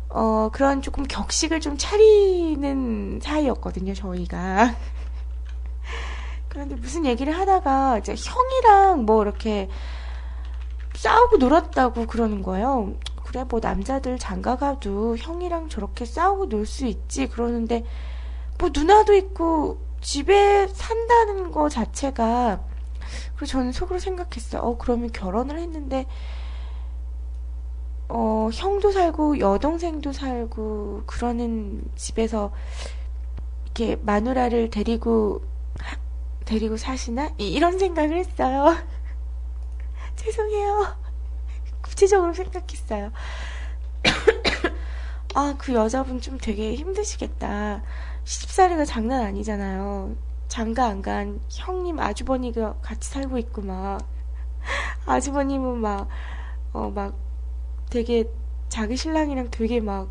어, 그런 조금 격식을 좀 차리는 사이였거든요, 저희가. <laughs> 그런데 무슨 얘기를 하다가 이제 형이랑 뭐 이렇게 싸우고 놀았다고 그러는 거예요. 그래, 뭐 남자들 장가 가도 형이랑 저렇게 싸우고 놀 수 있지. 그러는데 뭐 누나도 있고 집에 산다는 거 자체가 그래서 저는 속으로 생각했어요. 어, 그러면 결혼을 했는데 어, 형도 살고 여동생도 살고 그러는 집에서 이렇게 마누라를 데리고 데리고 사시나? 이런 생각을 했어요. <laughs> 죄송해요. 구체적으로 생각했어요. <coughs> 아, 그 여자분 좀 되게 힘드시겠다. 시집살이가 장난 아니잖아요. 장가 안 간 형님, 아주버니가 같이 살고 있고, 막. <laughs> 아주버님은 막, 어, 막 되게 자기 신랑이랑 되게 막,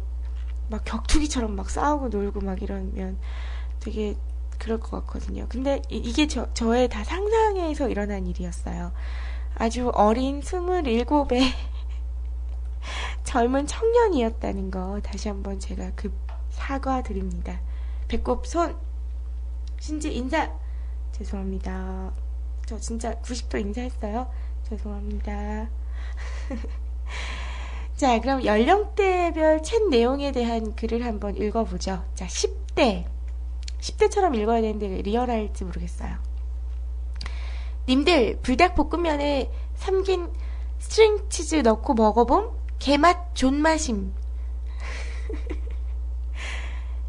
막 격투기처럼 막 싸우고 놀고 막 이러면 되게 그럴 것 같거든요. 근데 이, 게 저, 저의 다 상상에서 일어난 일이었어요. 아주 어린 27의 <laughs> 젊은 청년이었다는 거 다시 한번 제가 급 사과드립니다. 배꼽 손 신지 인사 죄송합니다. 저 진짜 90도 인사했어요. 죄송합니다. <laughs> 자, 그럼 연령대별 챗 내용에 대한 글을 한번 읽어보죠. 자, 10대. 10대처럼 읽어야 되는데 real할지 모르겠어요. 님들 불닭볶음면에 삼김 string cheese 넣고 먹어봄? 개맛 존맛임.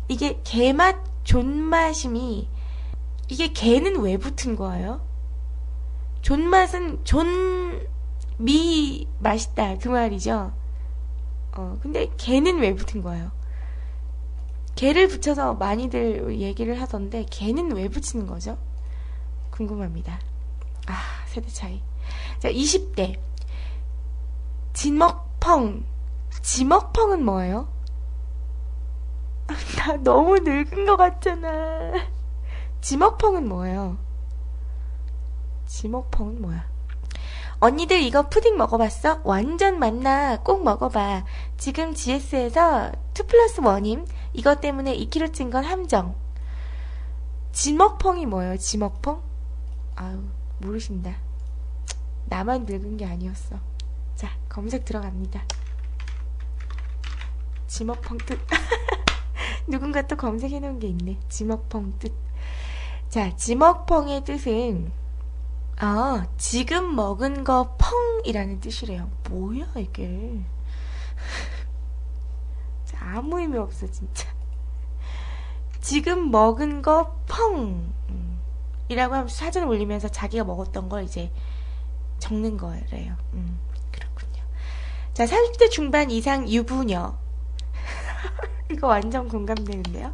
이게 개맛 존맛임이 이게 개는 왜 붙은 거예요? 존맛은 존미 맛있다 그 말이죠. 어 근데 개는 왜 붙은 거예요? 개를 붙여서 많이들 얘기를 하던데 개는 왜 붙이는 거죠? 궁금합니다. 아, 세대 차이. 자, 20대. 지먹펑. 지먹펑은 뭐예요? <laughs> 나 너무 늙은 것 같잖아. 지먹펑은 뭐예요? 지먹펑은 뭐야? 언니들 이거 푸딩 먹어봤어? 완전 맛나. 꼭 먹어봐. 지금 GS에서 2 플러스 1임. 이것 때문에 2kg 찐 건 함정. 지먹펑이 뭐예요? 지먹펑? 아유, 모르신다. 나만 늙은 게 아니었어. 자, 검색 들어갑니다. 지먹펑 뜻. <laughs> 누군가 또 검색해 놓은 게 있네. 지먹펑 뜻. 자, 지먹펑의 뜻은 아, 지금 먹은 거 펑이라는 뜻이래요. 뭐야, 이게. <laughs> 아무 의미 없어, 진짜. 지금 먹은 거 펑! 음, 이라고 하면서 사진을 올리면서 자기가 먹었던 걸 이제 적는 거래요. 음. 자, 30대 중반 이상 유부녀. <laughs> 이거 완전 공감되는데요.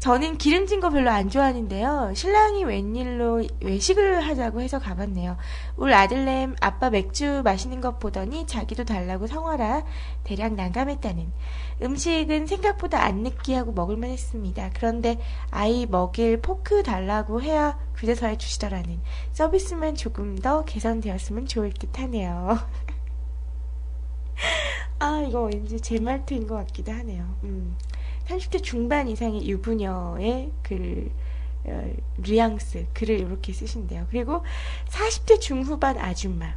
저는 기름진 거 별로 안 좋아하는데요. 신랑이 웬일로 외식을 하자고 해서 가봤네요. 울 아들냄 아빠 맥주 마시는 것 보더니 자기도 달라고 성화라 대략 난감했다는. 음식은 생각보다 안 느끼하고 먹을만 했습니다. 그런데 아이 먹일 포크 달라고 해야 그제서야 주시더라는. 서비스만 조금 더 개선되었으면 좋을 듯 하네요. <laughs> 아, 이거 왠지 제 말투인 것 같기도 하네요. 음. 30대 중반 이상의 유부녀의 글, 어, 뉘앙스, 글을 이렇게 쓰신대요. 그리고 40대 중후반 아줌마.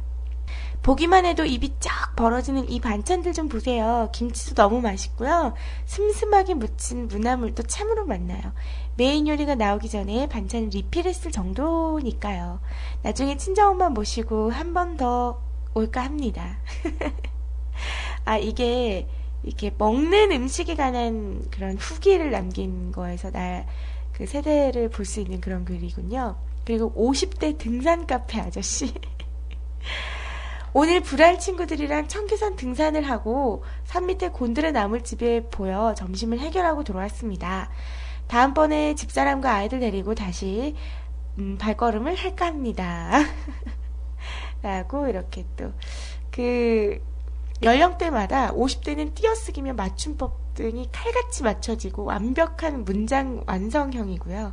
보기만 해도 입이 쫙 벌어지는 이 반찬들 좀 보세요. 김치도 너무 맛있고요. 슴슴하게 무친 무나물도 참으로 맛나요. 메인 요리가 나오기 전에 반찬 리필했을 정도니까요. 나중에 친정엄마 모시고 한 번 더 올까 합니다. <laughs> 아, 이게, 이렇게 먹는 음식에 관한 그런 후기를 남긴 거에서 나, 그 세대를 볼 수 있는 그런 글이군요. 그리고 50대 등산 카페 아저씨. <laughs> 오늘 불알 친구들이랑 청계산 등산을 하고 산 밑에 곤드레 나물집에 보여 점심을 해결하고 돌아왔습니다. 다음번에 집사람과 아이들 데리고 다시 음, 발걸음을 할까 합니다. <laughs> 라고 이렇게 또 그 연령대마다 50대는 띄어쓰기며 맞춤법 등이 칼같이 맞춰지고 완벽한 문장 완성형이고요.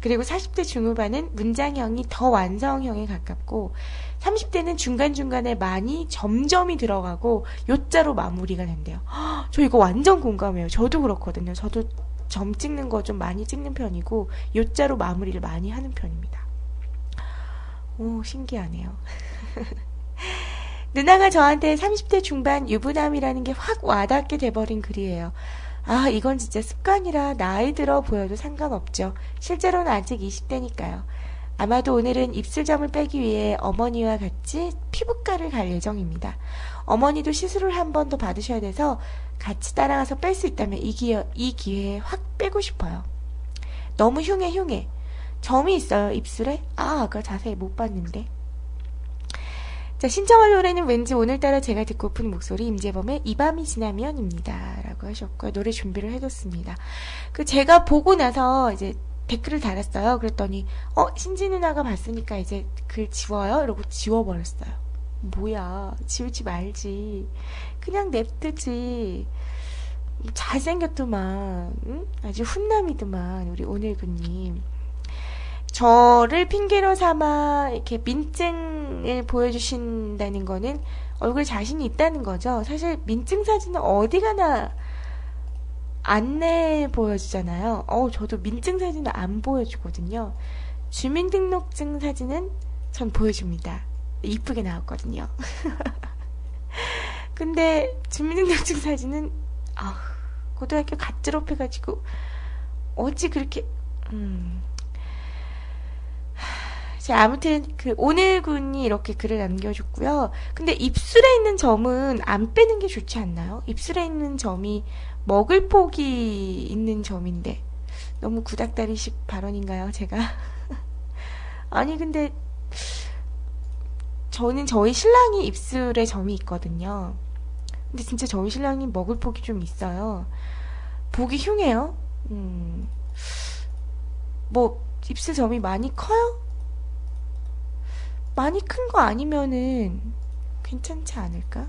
그리고 40대 중후반은 문장형이 더 완성형에 가깝고 30대는 중간중간에 많이 점점이 들어가고 요자로 마무리가 된대요. 헉, 저 이거 완전 공감해요. 저도 그렇거든요. 저도 점 찍는 거 좀 많이 찍는 편이고 요자로 마무리를 많이 하는 편입니다. 오, 신기하네요. <laughs> 누나가 저한테 30대 중반 유부남이라는 게 확 와닿게 돼버린 글이에요. 아, 이건 진짜 습관이라 나이 들어 보여도 상관없죠. 실제로는 아직 20대니까요. 아마도 오늘은 입술점을 빼기 위해 어머니와 같이 피부과를 갈 예정입니다. 어머니도 시술을 한 번 더 받으셔야 돼서 같이 따라가서 뺄 수 있다면 이 기회, 이 기회에 확 빼고 싶어요. 너무 흉해, 흉해. 점이 있어요, 입술에? 아, 아까 자세히 못 봤는데. 자, 신청할 노래는 왠지 오늘따라 제가 듣고픈 목소리 임재범의 이 밤이 지나면입니다. 라고 하셨고요. 노래 준비를 해뒀습니다. 그 제가 보고 나서 이제 댓글을 달았어요. 그랬더니, 어, 신지 누나가 봤으니까 이제 글 지워요? 이러고 지워버렸어요. 뭐야, 지우지 말지. 그냥 냅두지. 잘생겼더만, 응? 아주 훈남이더만, 우리 오늘구님. 저를 핑계로 삼아 이렇게 민증을 보여주신다는 거는 얼굴 자신이 있다는 거죠. 사실 민증 사진은 어디 가나 안내 보여주잖아요. 어, 저도 민증 사진은 안 보여주거든요. 주민등록증 사진은 전 보여줍니다. 이쁘게 나왔거든요. <laughs> 근데 주민등록증 사진은 아, 고등학교 갓 졸업해가지고 어찌 그렇게 음. 자, 아무튼 그 오늘 군이 이렇게 글을 남겨줬고요. 근데 입술에 있는 점은 안 빼는 게 좋지 않나요? 입술에 있는 점이 먹을 폭이 있는 점인데 너무 구닥다리식 발언인가요, 제가? <laughs> 아니 근데 저는 저희 신랑이 입술에 점이 있거든요. 근데 진짜 저희 신랑이 먹을 폭이 좀 있어요. 보기 흉해요. 음. 뭐 입술 점이 많이 커요? 많이 큰 거 아니면은 괜찮지 않을까?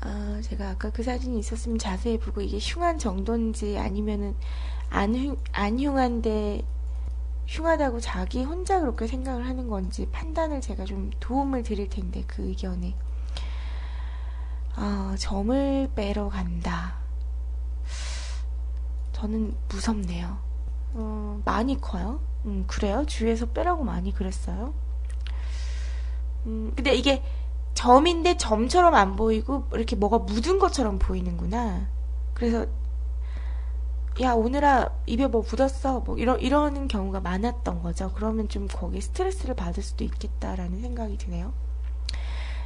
아, 제가 아까 그 사진이 있었으면 자세히 보고 이게 흉한 정도인지 아니면은 안, 흉, 안 흉한데 흉하다고 자기 혼자 그렇게 생각을 하는 건지 판단을 제가 좀 도움을 드릴 텐데 그 의견에 아, 점을 빼러 간다. 저는 무섭네요. 어, 많이 커요. 음, 그래요? 주위에서 빼라고 많이 그랬어요. 음, 근데 이게 점인데 점처럼 안 보이고 이렇게 뭐가 묻은 것처럼 보이는구나. 그래서 야 오늘아 입에 뭐 묻었어 뭐 이러 이러는 경우가 많았던 거죠. 그러면 좀 거기에 스트레스를 받을 수도 있겠다라는 생각이 드네요.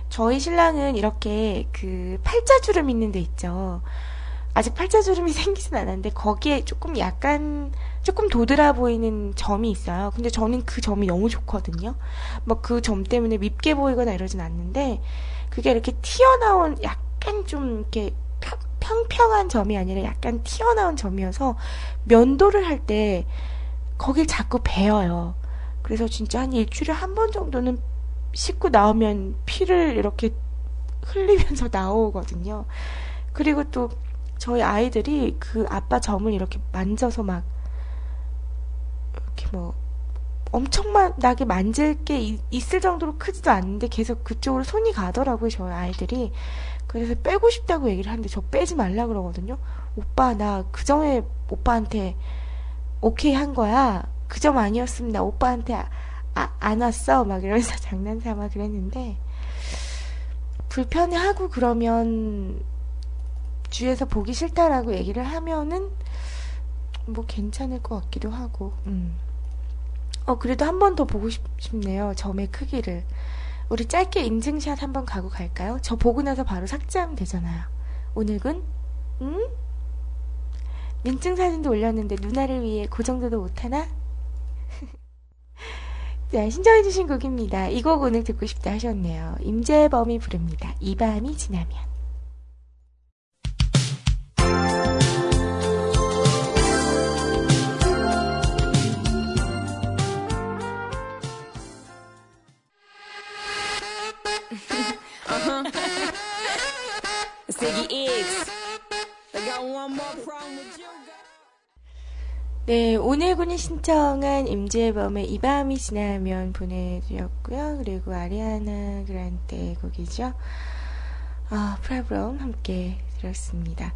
저희 신랑은 이렇게 그 팔자주름 있는 데 있죠. 아직 팔자주름이 <laughs> 생기진 않았는데 거기에 조금 약간 조금 도드라 보이는 점이 있어요. 근데 저는 그 점이 너무 좋거든요. 막 그 점 때문에 밉게 보이거나 이러진 않는데 그게 이렇게 튀어나온 약간 좀 이렇게 평평한 점이 아니라 약간 튀어나온 점이어서 면도를 할 때 거길 자꾸 베어요. 그래서 진짜 한 일주일에 한 번 정도는 씻고 나오면 피를 이렇게 흘리면서 <laughs> 나오거든요. 그리고 또 저희 아이들이 그 아빠 점을 이렇게 만져서 막 이렇게 뭐 엄청나게 만질 게 있을 정도로 크지도 않는데 계속 그쪽으로 손이 가더라고요 저희 아이들이. 그래서 빼고 싶다고 얘기를 하는데 저 빼지 말라 그러거든요. 오빠 나그 점에 오빠한테 오케이 한 거야. 그 점 아니었으면 나 오빠한테 아, 안 왔어. 막 이러면서 <laughs> 장난삼아 그랬는데 불편해하고 그러면 주위에서 보기 싫다라고 얘기를 하면은 뭐 괜찮을 것 같기도 하고. 음. 어 그래도 한 번 더 보고 싶, 싶네요. 점의 크기를. 우리 짧게 인증샷 한 번 가고 갈까요? 저 보고 나서 바로 삭제하면 되잖아요. 오늘군? 응? 민증 사진도 올렸는데 누나를 위해 그 정도도 못하나? <laughs> 네, 신청해주신 곡입니다. 이 곡 오늘 듣고 싶다 하셨네요. 임재범이 부릅니다. 이 밤이 지나면. 네, 오늘 군이 신청한 임재범의 이 밤이 지나면 보내드렸고요. 그리고 아리아나 그란테 곡이죠. 아, Problem 함께 들었습니다.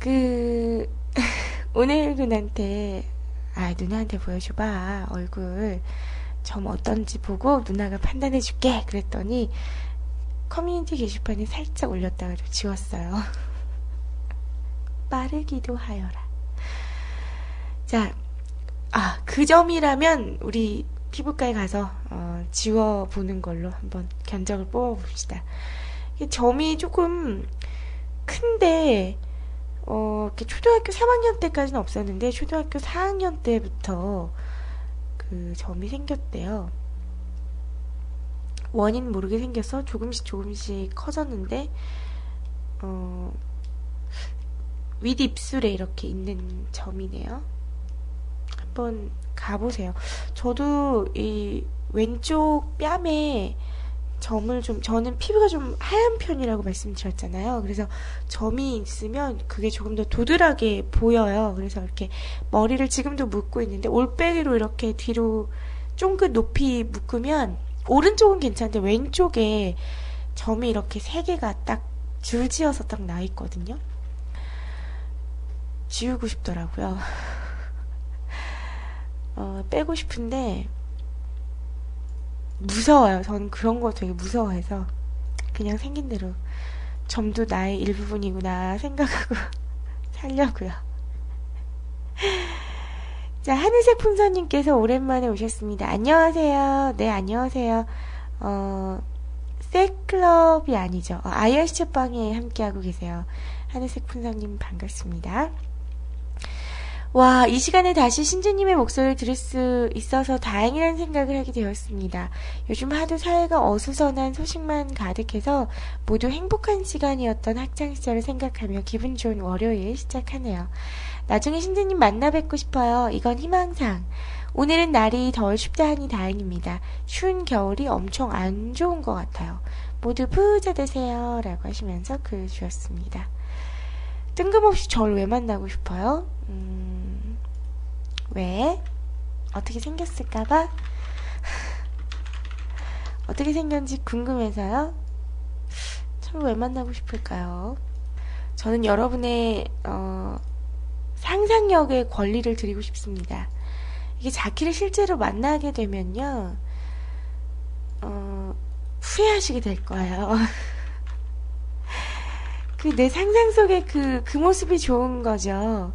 그, <laughs> 오늘 군한테, 아, 누나한테 보여줘봐. 얼굴 점 어떤지 보고 누나가 판단해줄게. 그랬더니 커뮤니티 게시판에 살짝 올렸다가 좀 지웠어요. <laughs> 빠르기도 하여라. 자, 아, 그 점이라면 우리 피부과에 가서 어, 지워보는 걸로 한번 견적을 뽑아봅시다. 점이 조금 큰데 어, 이렇게 초등학교 3학년 때까지는 없었는데 초등학교 4학년 때부터 그 점이 생겼대요. 원인 모르게 생겨서 조금씩 조금씩 커졌는데 어, 윗입술에 이렇게 있는 점이네요. 한번 가보세요. 저도 이 왼쪽 뺨에 점을 좀, 저는 피부가 좀 하얀 편이라고 말씀드렸잖아요. 그래서 점이 있으면 그게 조금 더 도드라게 보여요. 그래서 이렇게 머리를 지금도 묶고 있는데 올빼기로 이렇게 뒤로 쫑긋 높이 묶으면 오른쪽은 괜찮은데 왼쪽에 점이 이렇게 세 개가 딱 줄지어서 딱 나 있거든요. 지우고 싶더라고요. <laughs> 어, 빼고 싶은데 무서워요. 저는 그런 거 되게 무서워해서 그냥 생긴 대로 점도 나의 일부분이구나 생각하고 <laughs> 살려고요. 자, 하늘색 풍선님께서 오랜만에 오셨습니다. 안녕하세요. 네, 안녕하세요. 어, 셀클럽이 아니죠. 어, IRC 방에 함께하고 계세요. 하늘색 풍선님 반갑습니다. 와, 이 시간에 다시 신지님의 목소리를 들을 수 있어서 다행이라는 생각을 하게 되었습니다. 요즘 하도 사회가 어수선한 소식만 가득해서 모두 행복한 시간이었던 학창시절을 생각하며 기분 좋은 월요일 시작하네요. 나중에 신지님 만나 뵙고 싶어요. 이건 희망상. 오늘은 날이 덜 춥다 하니 다행입니다. 추운 겨울이 엄청 안 좋은 것 같아요. 모두 부자 되세요. 라고 하시면서 글 주셨습니다. 뜬금없이 저를 왜 만나고 싶어요? 음, 왜? 어떻게 생겼을까봐? <laughs> 어떻게 생겼는지 궁금해서요? 저를 왜 만나고 싶을까요? 저는 여러분의, 어, 상상력의 권리를 드리고 싶습니다. 이게 자키를 실제로 만나게 되면요, 어, 후회하시게 될 거예요. <laughs> 그 내 상상 속의 그, 그 모습이 좋은 거죠.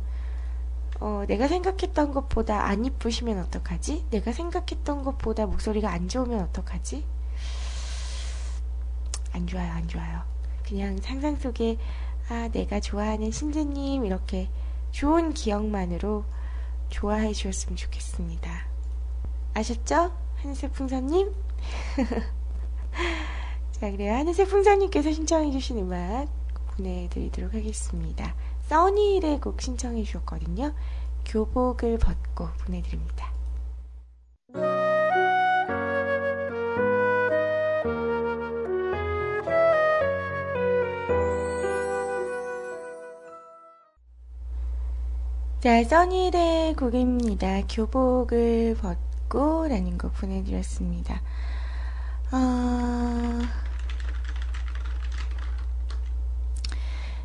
어, 내가 생각했던 것보다 안 이쁘시면 어떡하지? 내가 생각했던 것보다 목소리가 안 좋으면 어떡하지? 안 좋아요, 안 좋아요. 그냥 상상 속에, 아, 내가 좋아하는 신주님, 이렇게 좋은 기억만으로 좋아해 주셨으면 좋겠습니다. 아셨죠? 하늘색 풍선님? <laughs> 자, 그래요. 하늘색 풍선님께서 신청해주신 음악 보내드리도록 하겠습니다. 써니일의 곡 신청해 주셨거든요. 교복을 벗고 보내드립니다. 자, 써니일의 곡입니다. 교복을 벗고 라는 곡 보내드렸습니다. 아...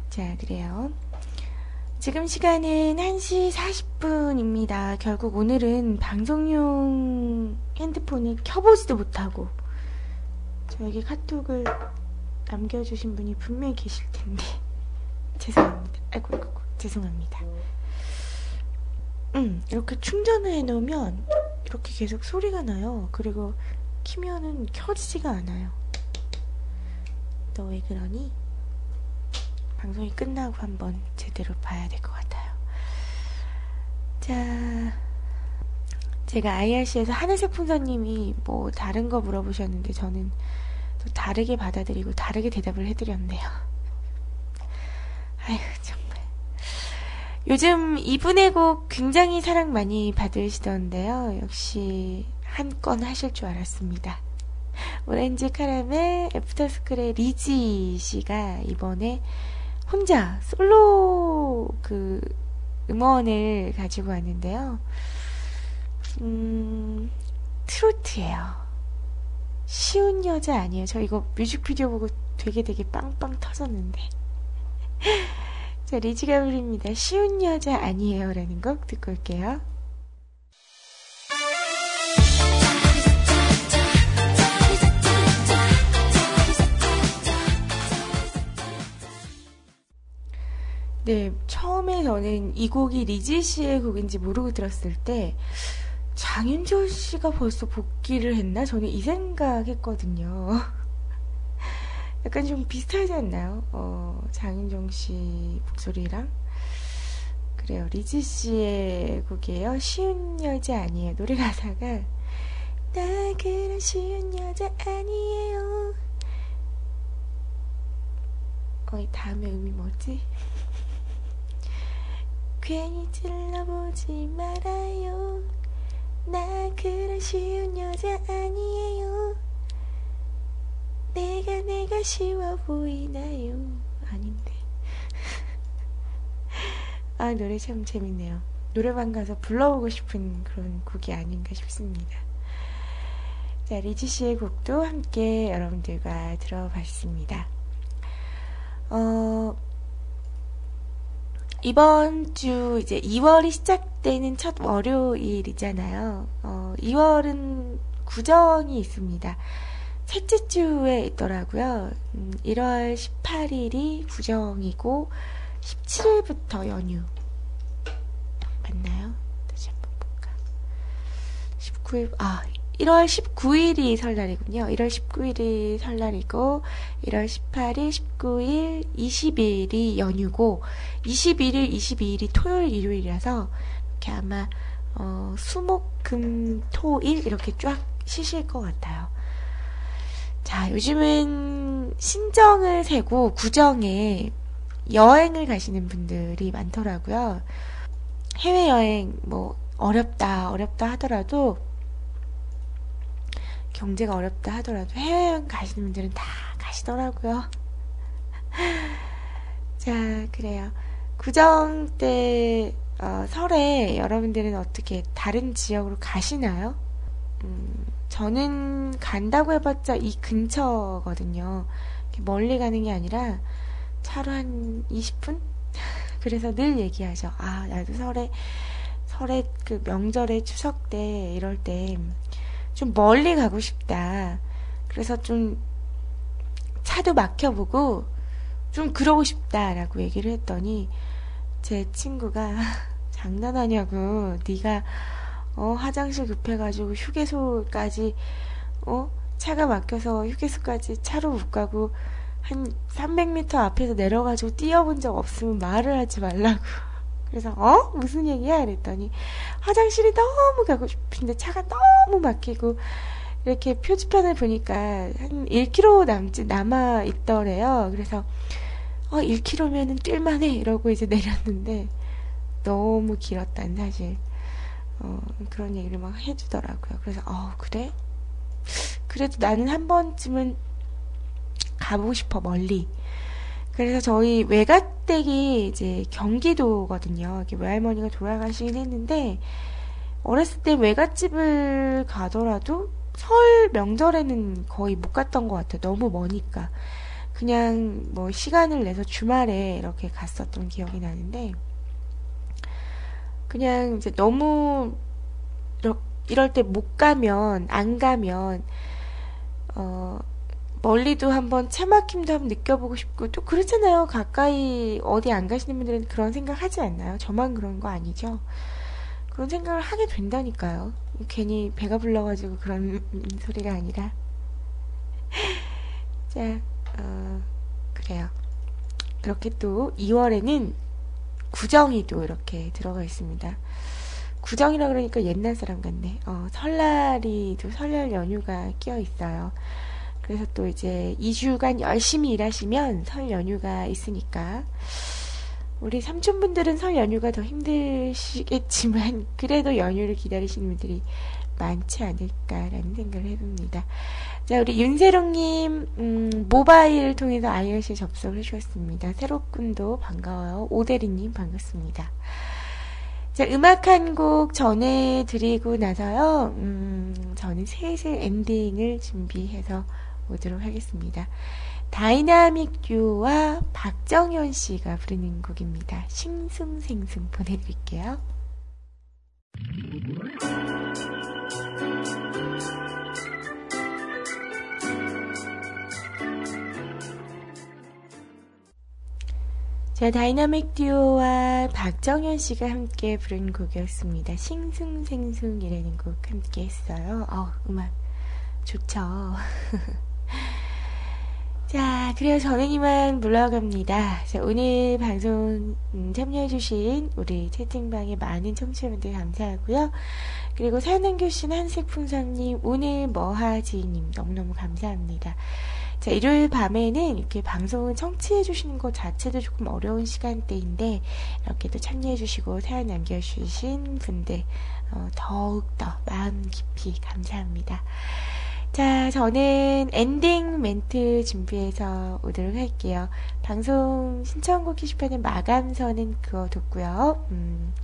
자, 그래요. 지금 시간은 1시 40분입니다. 결국 오늘은 방송용 핸드폰을 켜보지도 못하고 저에게 카톡을 남겨주신 분이 분명히 계실 텐데 <laughs> 죄송합니다. 아이고 아이고 죄송합니다. 음 이렇게 충전을 해놓으면 이렇게 계속 소리가 나요. 그리고 키면은 켜지지가 않아요. 너 왜 그러니? 방송이 끝나고 한번 제대로 봐야 될 것 같아요. 자, 제가 IRC에서 하늘색 풍선님이 뭐 다른 거 물어보셨는데 저는 또 다르게 받아들이고 다르게 대답을 해드렸네요. <laughs> 아휴, 정말. 요즘 이분의 곡 굉장히 사랑 많이 받으시던데요. 역시 한 건 하실 줄 알았습니다. 오렌지 카라멜 애프터스쿨의 리지 씨가 이번에 혼자 솔로 그 음원을 가지고 왔는데요. 음, 트로트예요. 쉬운 여자 아니에요. 저 이거 뮤직비디오 보고 되게 되게 빵빵 터졌는데. 자, 리지가 부릅니다. 쉬운 여자 아니에요. 라는 곡 듣고 올게요. 네, 처음에 저는 이 곡이 리지 씨의 곡인지 모르고 들었을 때 장윤정 씨가 벌써 복귀를 했나? 저는 이 생각했거든요. 약간 좀 비슷하지 않나요? 어, 장윤정 씨 목소리랑. 그래요. 리지 씨의 곡이에요. 쉬운 여자 아니에요. 노래 가사가 나 그런 쉬운 여자 아니에요. 어, 이 다음에 의미 뭐지? <laughs> 괜히 찔러보지 말아요. 나 그런 쉬운 여자 아니에요. 내가 내가 쉬워 보이나요? 아닌데. 아, 노래 참 재밌네요. 노래방 가서 불러보고 싶은 그런 곡이 아닌가 싶습니다. 자, 리지 씨의 곡도 함께 여러분들과 들어봤습니다. 어, 이번 주 이제 2월이 시작되는 첫 월요일이잖아요. 어, 2월은 구정이 있습니다. 셋째 주에 있더라고요. 음, 1월 18일이 구정이고 17일부터 연휴. 맞나요? 다시 한번 볼까? 19일, 아, 1월 19일이 설날이군요. 1월 19일이 설날이고, 1월 18일, 19일, 20일이 연휴고, 21일, 22일이 토요일, 일요일이라서, 이렇게 아마, 어, 수목, 금, 토, 일, 이렇게 쫙 쉬실 것 같아요. 자, 요즘은 신정을 세고 구정에 여행을 가시는 분들이 많더라고요. 해외여행, 뭐, 어렵다, 어렵다 하더라도, 경제가 어렵다 하더라도 해외여행 가시는 분들은 다 가시더라고요. <laughs> 자, 그래요. 구정 때, 어, 설에 여러분들은 어떻게 다른 지역으로 가시나요? 음, 저는 간다고 해봤자 이 근처거든요. 멀리 가는 게 아니라 차로 한 20분? <laughs> 그래서 늘 얘기하죠. 아, 나도 설에, 설에 그 명절에 추석 때 이럴 때 좀 멀리 가고 싶다. 그래서 좀 차도 막혀보고 좀 그러고 싶다라고 얘기를 했더니 제 친구가 <laughs> 장난하냐고 네가 어 화장실 급해가지고 휴게소까지 어 차가 막혀서 휴게소까지 차로 못 가고 한 300m 앞에서 내려가지고 뛰어본 적 없으면 말을 하지 말라고. <laughs> 그래서 어 무슨 얘기야 이랬더니 화장실이 너무 가고 싶은데 차가 너무 막히고 이렇게 표지판을 보니까 한 1km 남지 남아 있더래요. 그래서 어 1km면은 뛸만해 이러고 이제 내렸는데 너무 길었다는 사실 어, 그런 얘기를 막 해주더라고요. 그래서 어 그래? 그래도 나는 한 번쯤은 가보고 싶어 멀리. 그래서 저희 외가댁이 이제 경기도거든요. 외할머니가 돌아가시긴 했는데 어렸을 때 외갓집을 가더라도 설 명절에는 거의 못 갔던 것 같아요. 너무 머니까. 그냥 뭐 시간을 내서 주말에 이렇게 갔었던 기억이 나는데 그냥 이제 너무 이럴 때 못 가면 안 가면 어 멀리도 한번 차막힘도 한번 느껴보고 싶고 또 그렇잖아요. 가까이 어디 안 가시는 분들은 그런 생각 하지 않나요? 저만 그런 거 아니죠? 그런 생각을 하게 된다니까요. 괜히 배가 불러가지고 그런 <laughs> 소리가 아니라. <laughs> 자, 어, 그래요. 그렇게 또 2월에는 구정이 또 이렇게 들어가 있습니다. 구정이라 그러니까 옛날 사람 같네. 어, 설날이 또 설날 연휴가 끼어 있어요. 그래서 또 이제 2주간 열심히 일하시면 설 연휴가 있으니까 우리 삼촌분들은 설 연휴가 더 힘드시겠지만 <laughs> 그래도 연휴를 기다리시는 분들이 많지 않을까라는 생각을 해봅니다. 자, 우리 윤세롱님, 음, 모바일 통해서 IRC 접속을 해주셨습니다. 새롭군도 반가워요. 오대리님 반갑습니다. 자, 음악 한 곡 전해드리고 나서요, 음, 저는 슬슬 엔딩을 준비해서 오도록 하겠습니다. 다이나믹 듀오와 박정현 씨가 부르는 곡입니다. 싱숭생숭 보내드릴게요. 자, 다이나믹 듀오와 박정현 씨가 함께 부른 곡이었습니다. 싱숭생숭이라는 곡 함께 했어요. 어, 음악 좋죠. <laughs> 자, 그래요. 저는 이만 물러갑니다. 자, 오늘 방송 음, 참여해주신 우리 채팅방의 많은 청취자분들 감사하고요. 그리고 사연남교신 한색풍선님, 오늘 뭐하지님 너무너무 감사합니다. 자, 일요일 밤에는 이렇게 방송을 청취해 주시는 것 자체도 조금 어려운 시간대인데, 이렇게 또 참여해 주시고 사연 남겨 주신 분들, 어, 더욱더 마음 깊이 감사합니다. 자, 저는 엔딩 멘트 준비해서 오도록 할게요. 방송 신청곡 게시판에 마감선은 그어뒀고요. 음,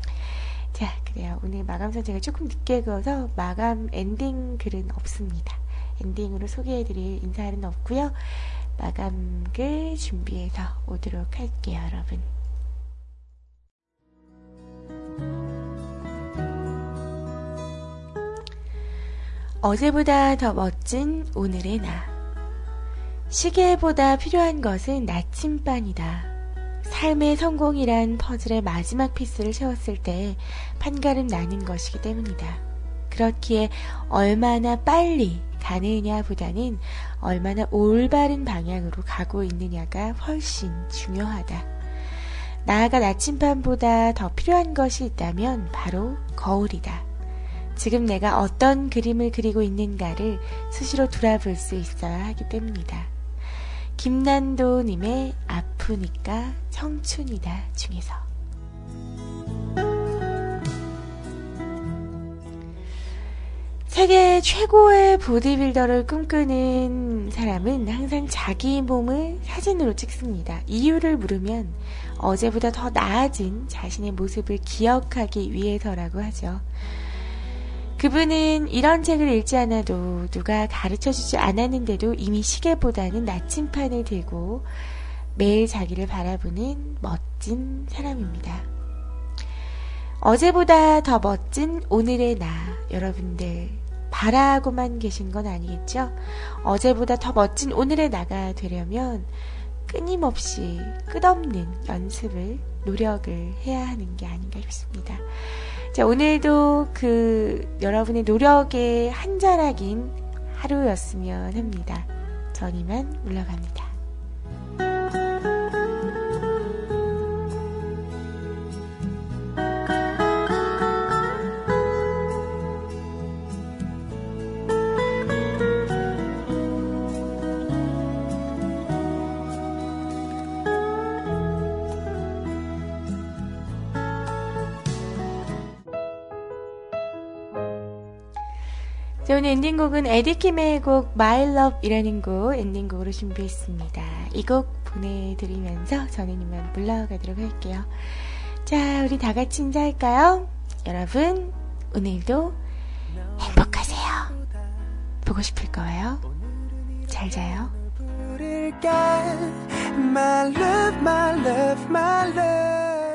자, 그래요. 오늘 마감선 제가 조금 늦게 그어서 마감 엔딩 글은 없습니다. 엔딩으로 소개해드릴 인사는 없고요. 마감글 준비해서 오도록 할게요, 여러분. 어제보다 더 멋진 오늘의 나. 시계보다 필요한 것은 나침반이다. 삶의 성공이란 퍼즐의 마지막 피스를 채웠을 때 판가름 나는 것이기 때문이다. 그렇기에 얼마나 빨리 가느냐 보다는 얼마나 올바른 방향으로 가고 있느냐가 훨씬 중요하다. 나아가 나침반보다 더 필요한 것이 있다면 바로 거울이다. 지금 내가 어떤 그림을 그리고 있는가를 수시로 돌아볼 수 있어야 하기 때문이다. 김난도님의 아프니까 청춘이다 중에서. 세계 최고의 보디빌더를 꿈꾸는 사람은 항상 자기 몸을 사진으로 찍습니다. 이유를 물으면 어제보다 더 나아진 자신의 모습을 기억하기 위해서라고 하죠. 그분은 이런 책을 읽지 않아도 누가 가르쳐 주지 않았는데도 이미 시계보다는 나침판을 들고 매일 자기를 바라보는 멋진 사람입니다. 어제보다 더 멋진 오늘의 나, 여러분들, 바라고만 계신 건 아니겠죠? 어제보다 더 멋진 오늘의 나가 되려면 끊임없이 끝없는 연습을, 노력을 해야 하는 게 아닌가 싶습니다. 자, 오늘도 그 여러분의 노력의 한 자락인 하루였으면 합니다. 전 이만 물러갑니다. 오늘 엔딩곡은 에디킴의 곡 My Love이라는 곡 엔딩곡으로 준비했습니다. 이 곡 보내드리면서 저는 이만 물러가도록 할게요. 자, 우리 다 같이 인사할까요? 여러분, 오늘도 행복하세요. 보고 싶을 거예요. 잘 자요. My love, my love, my love.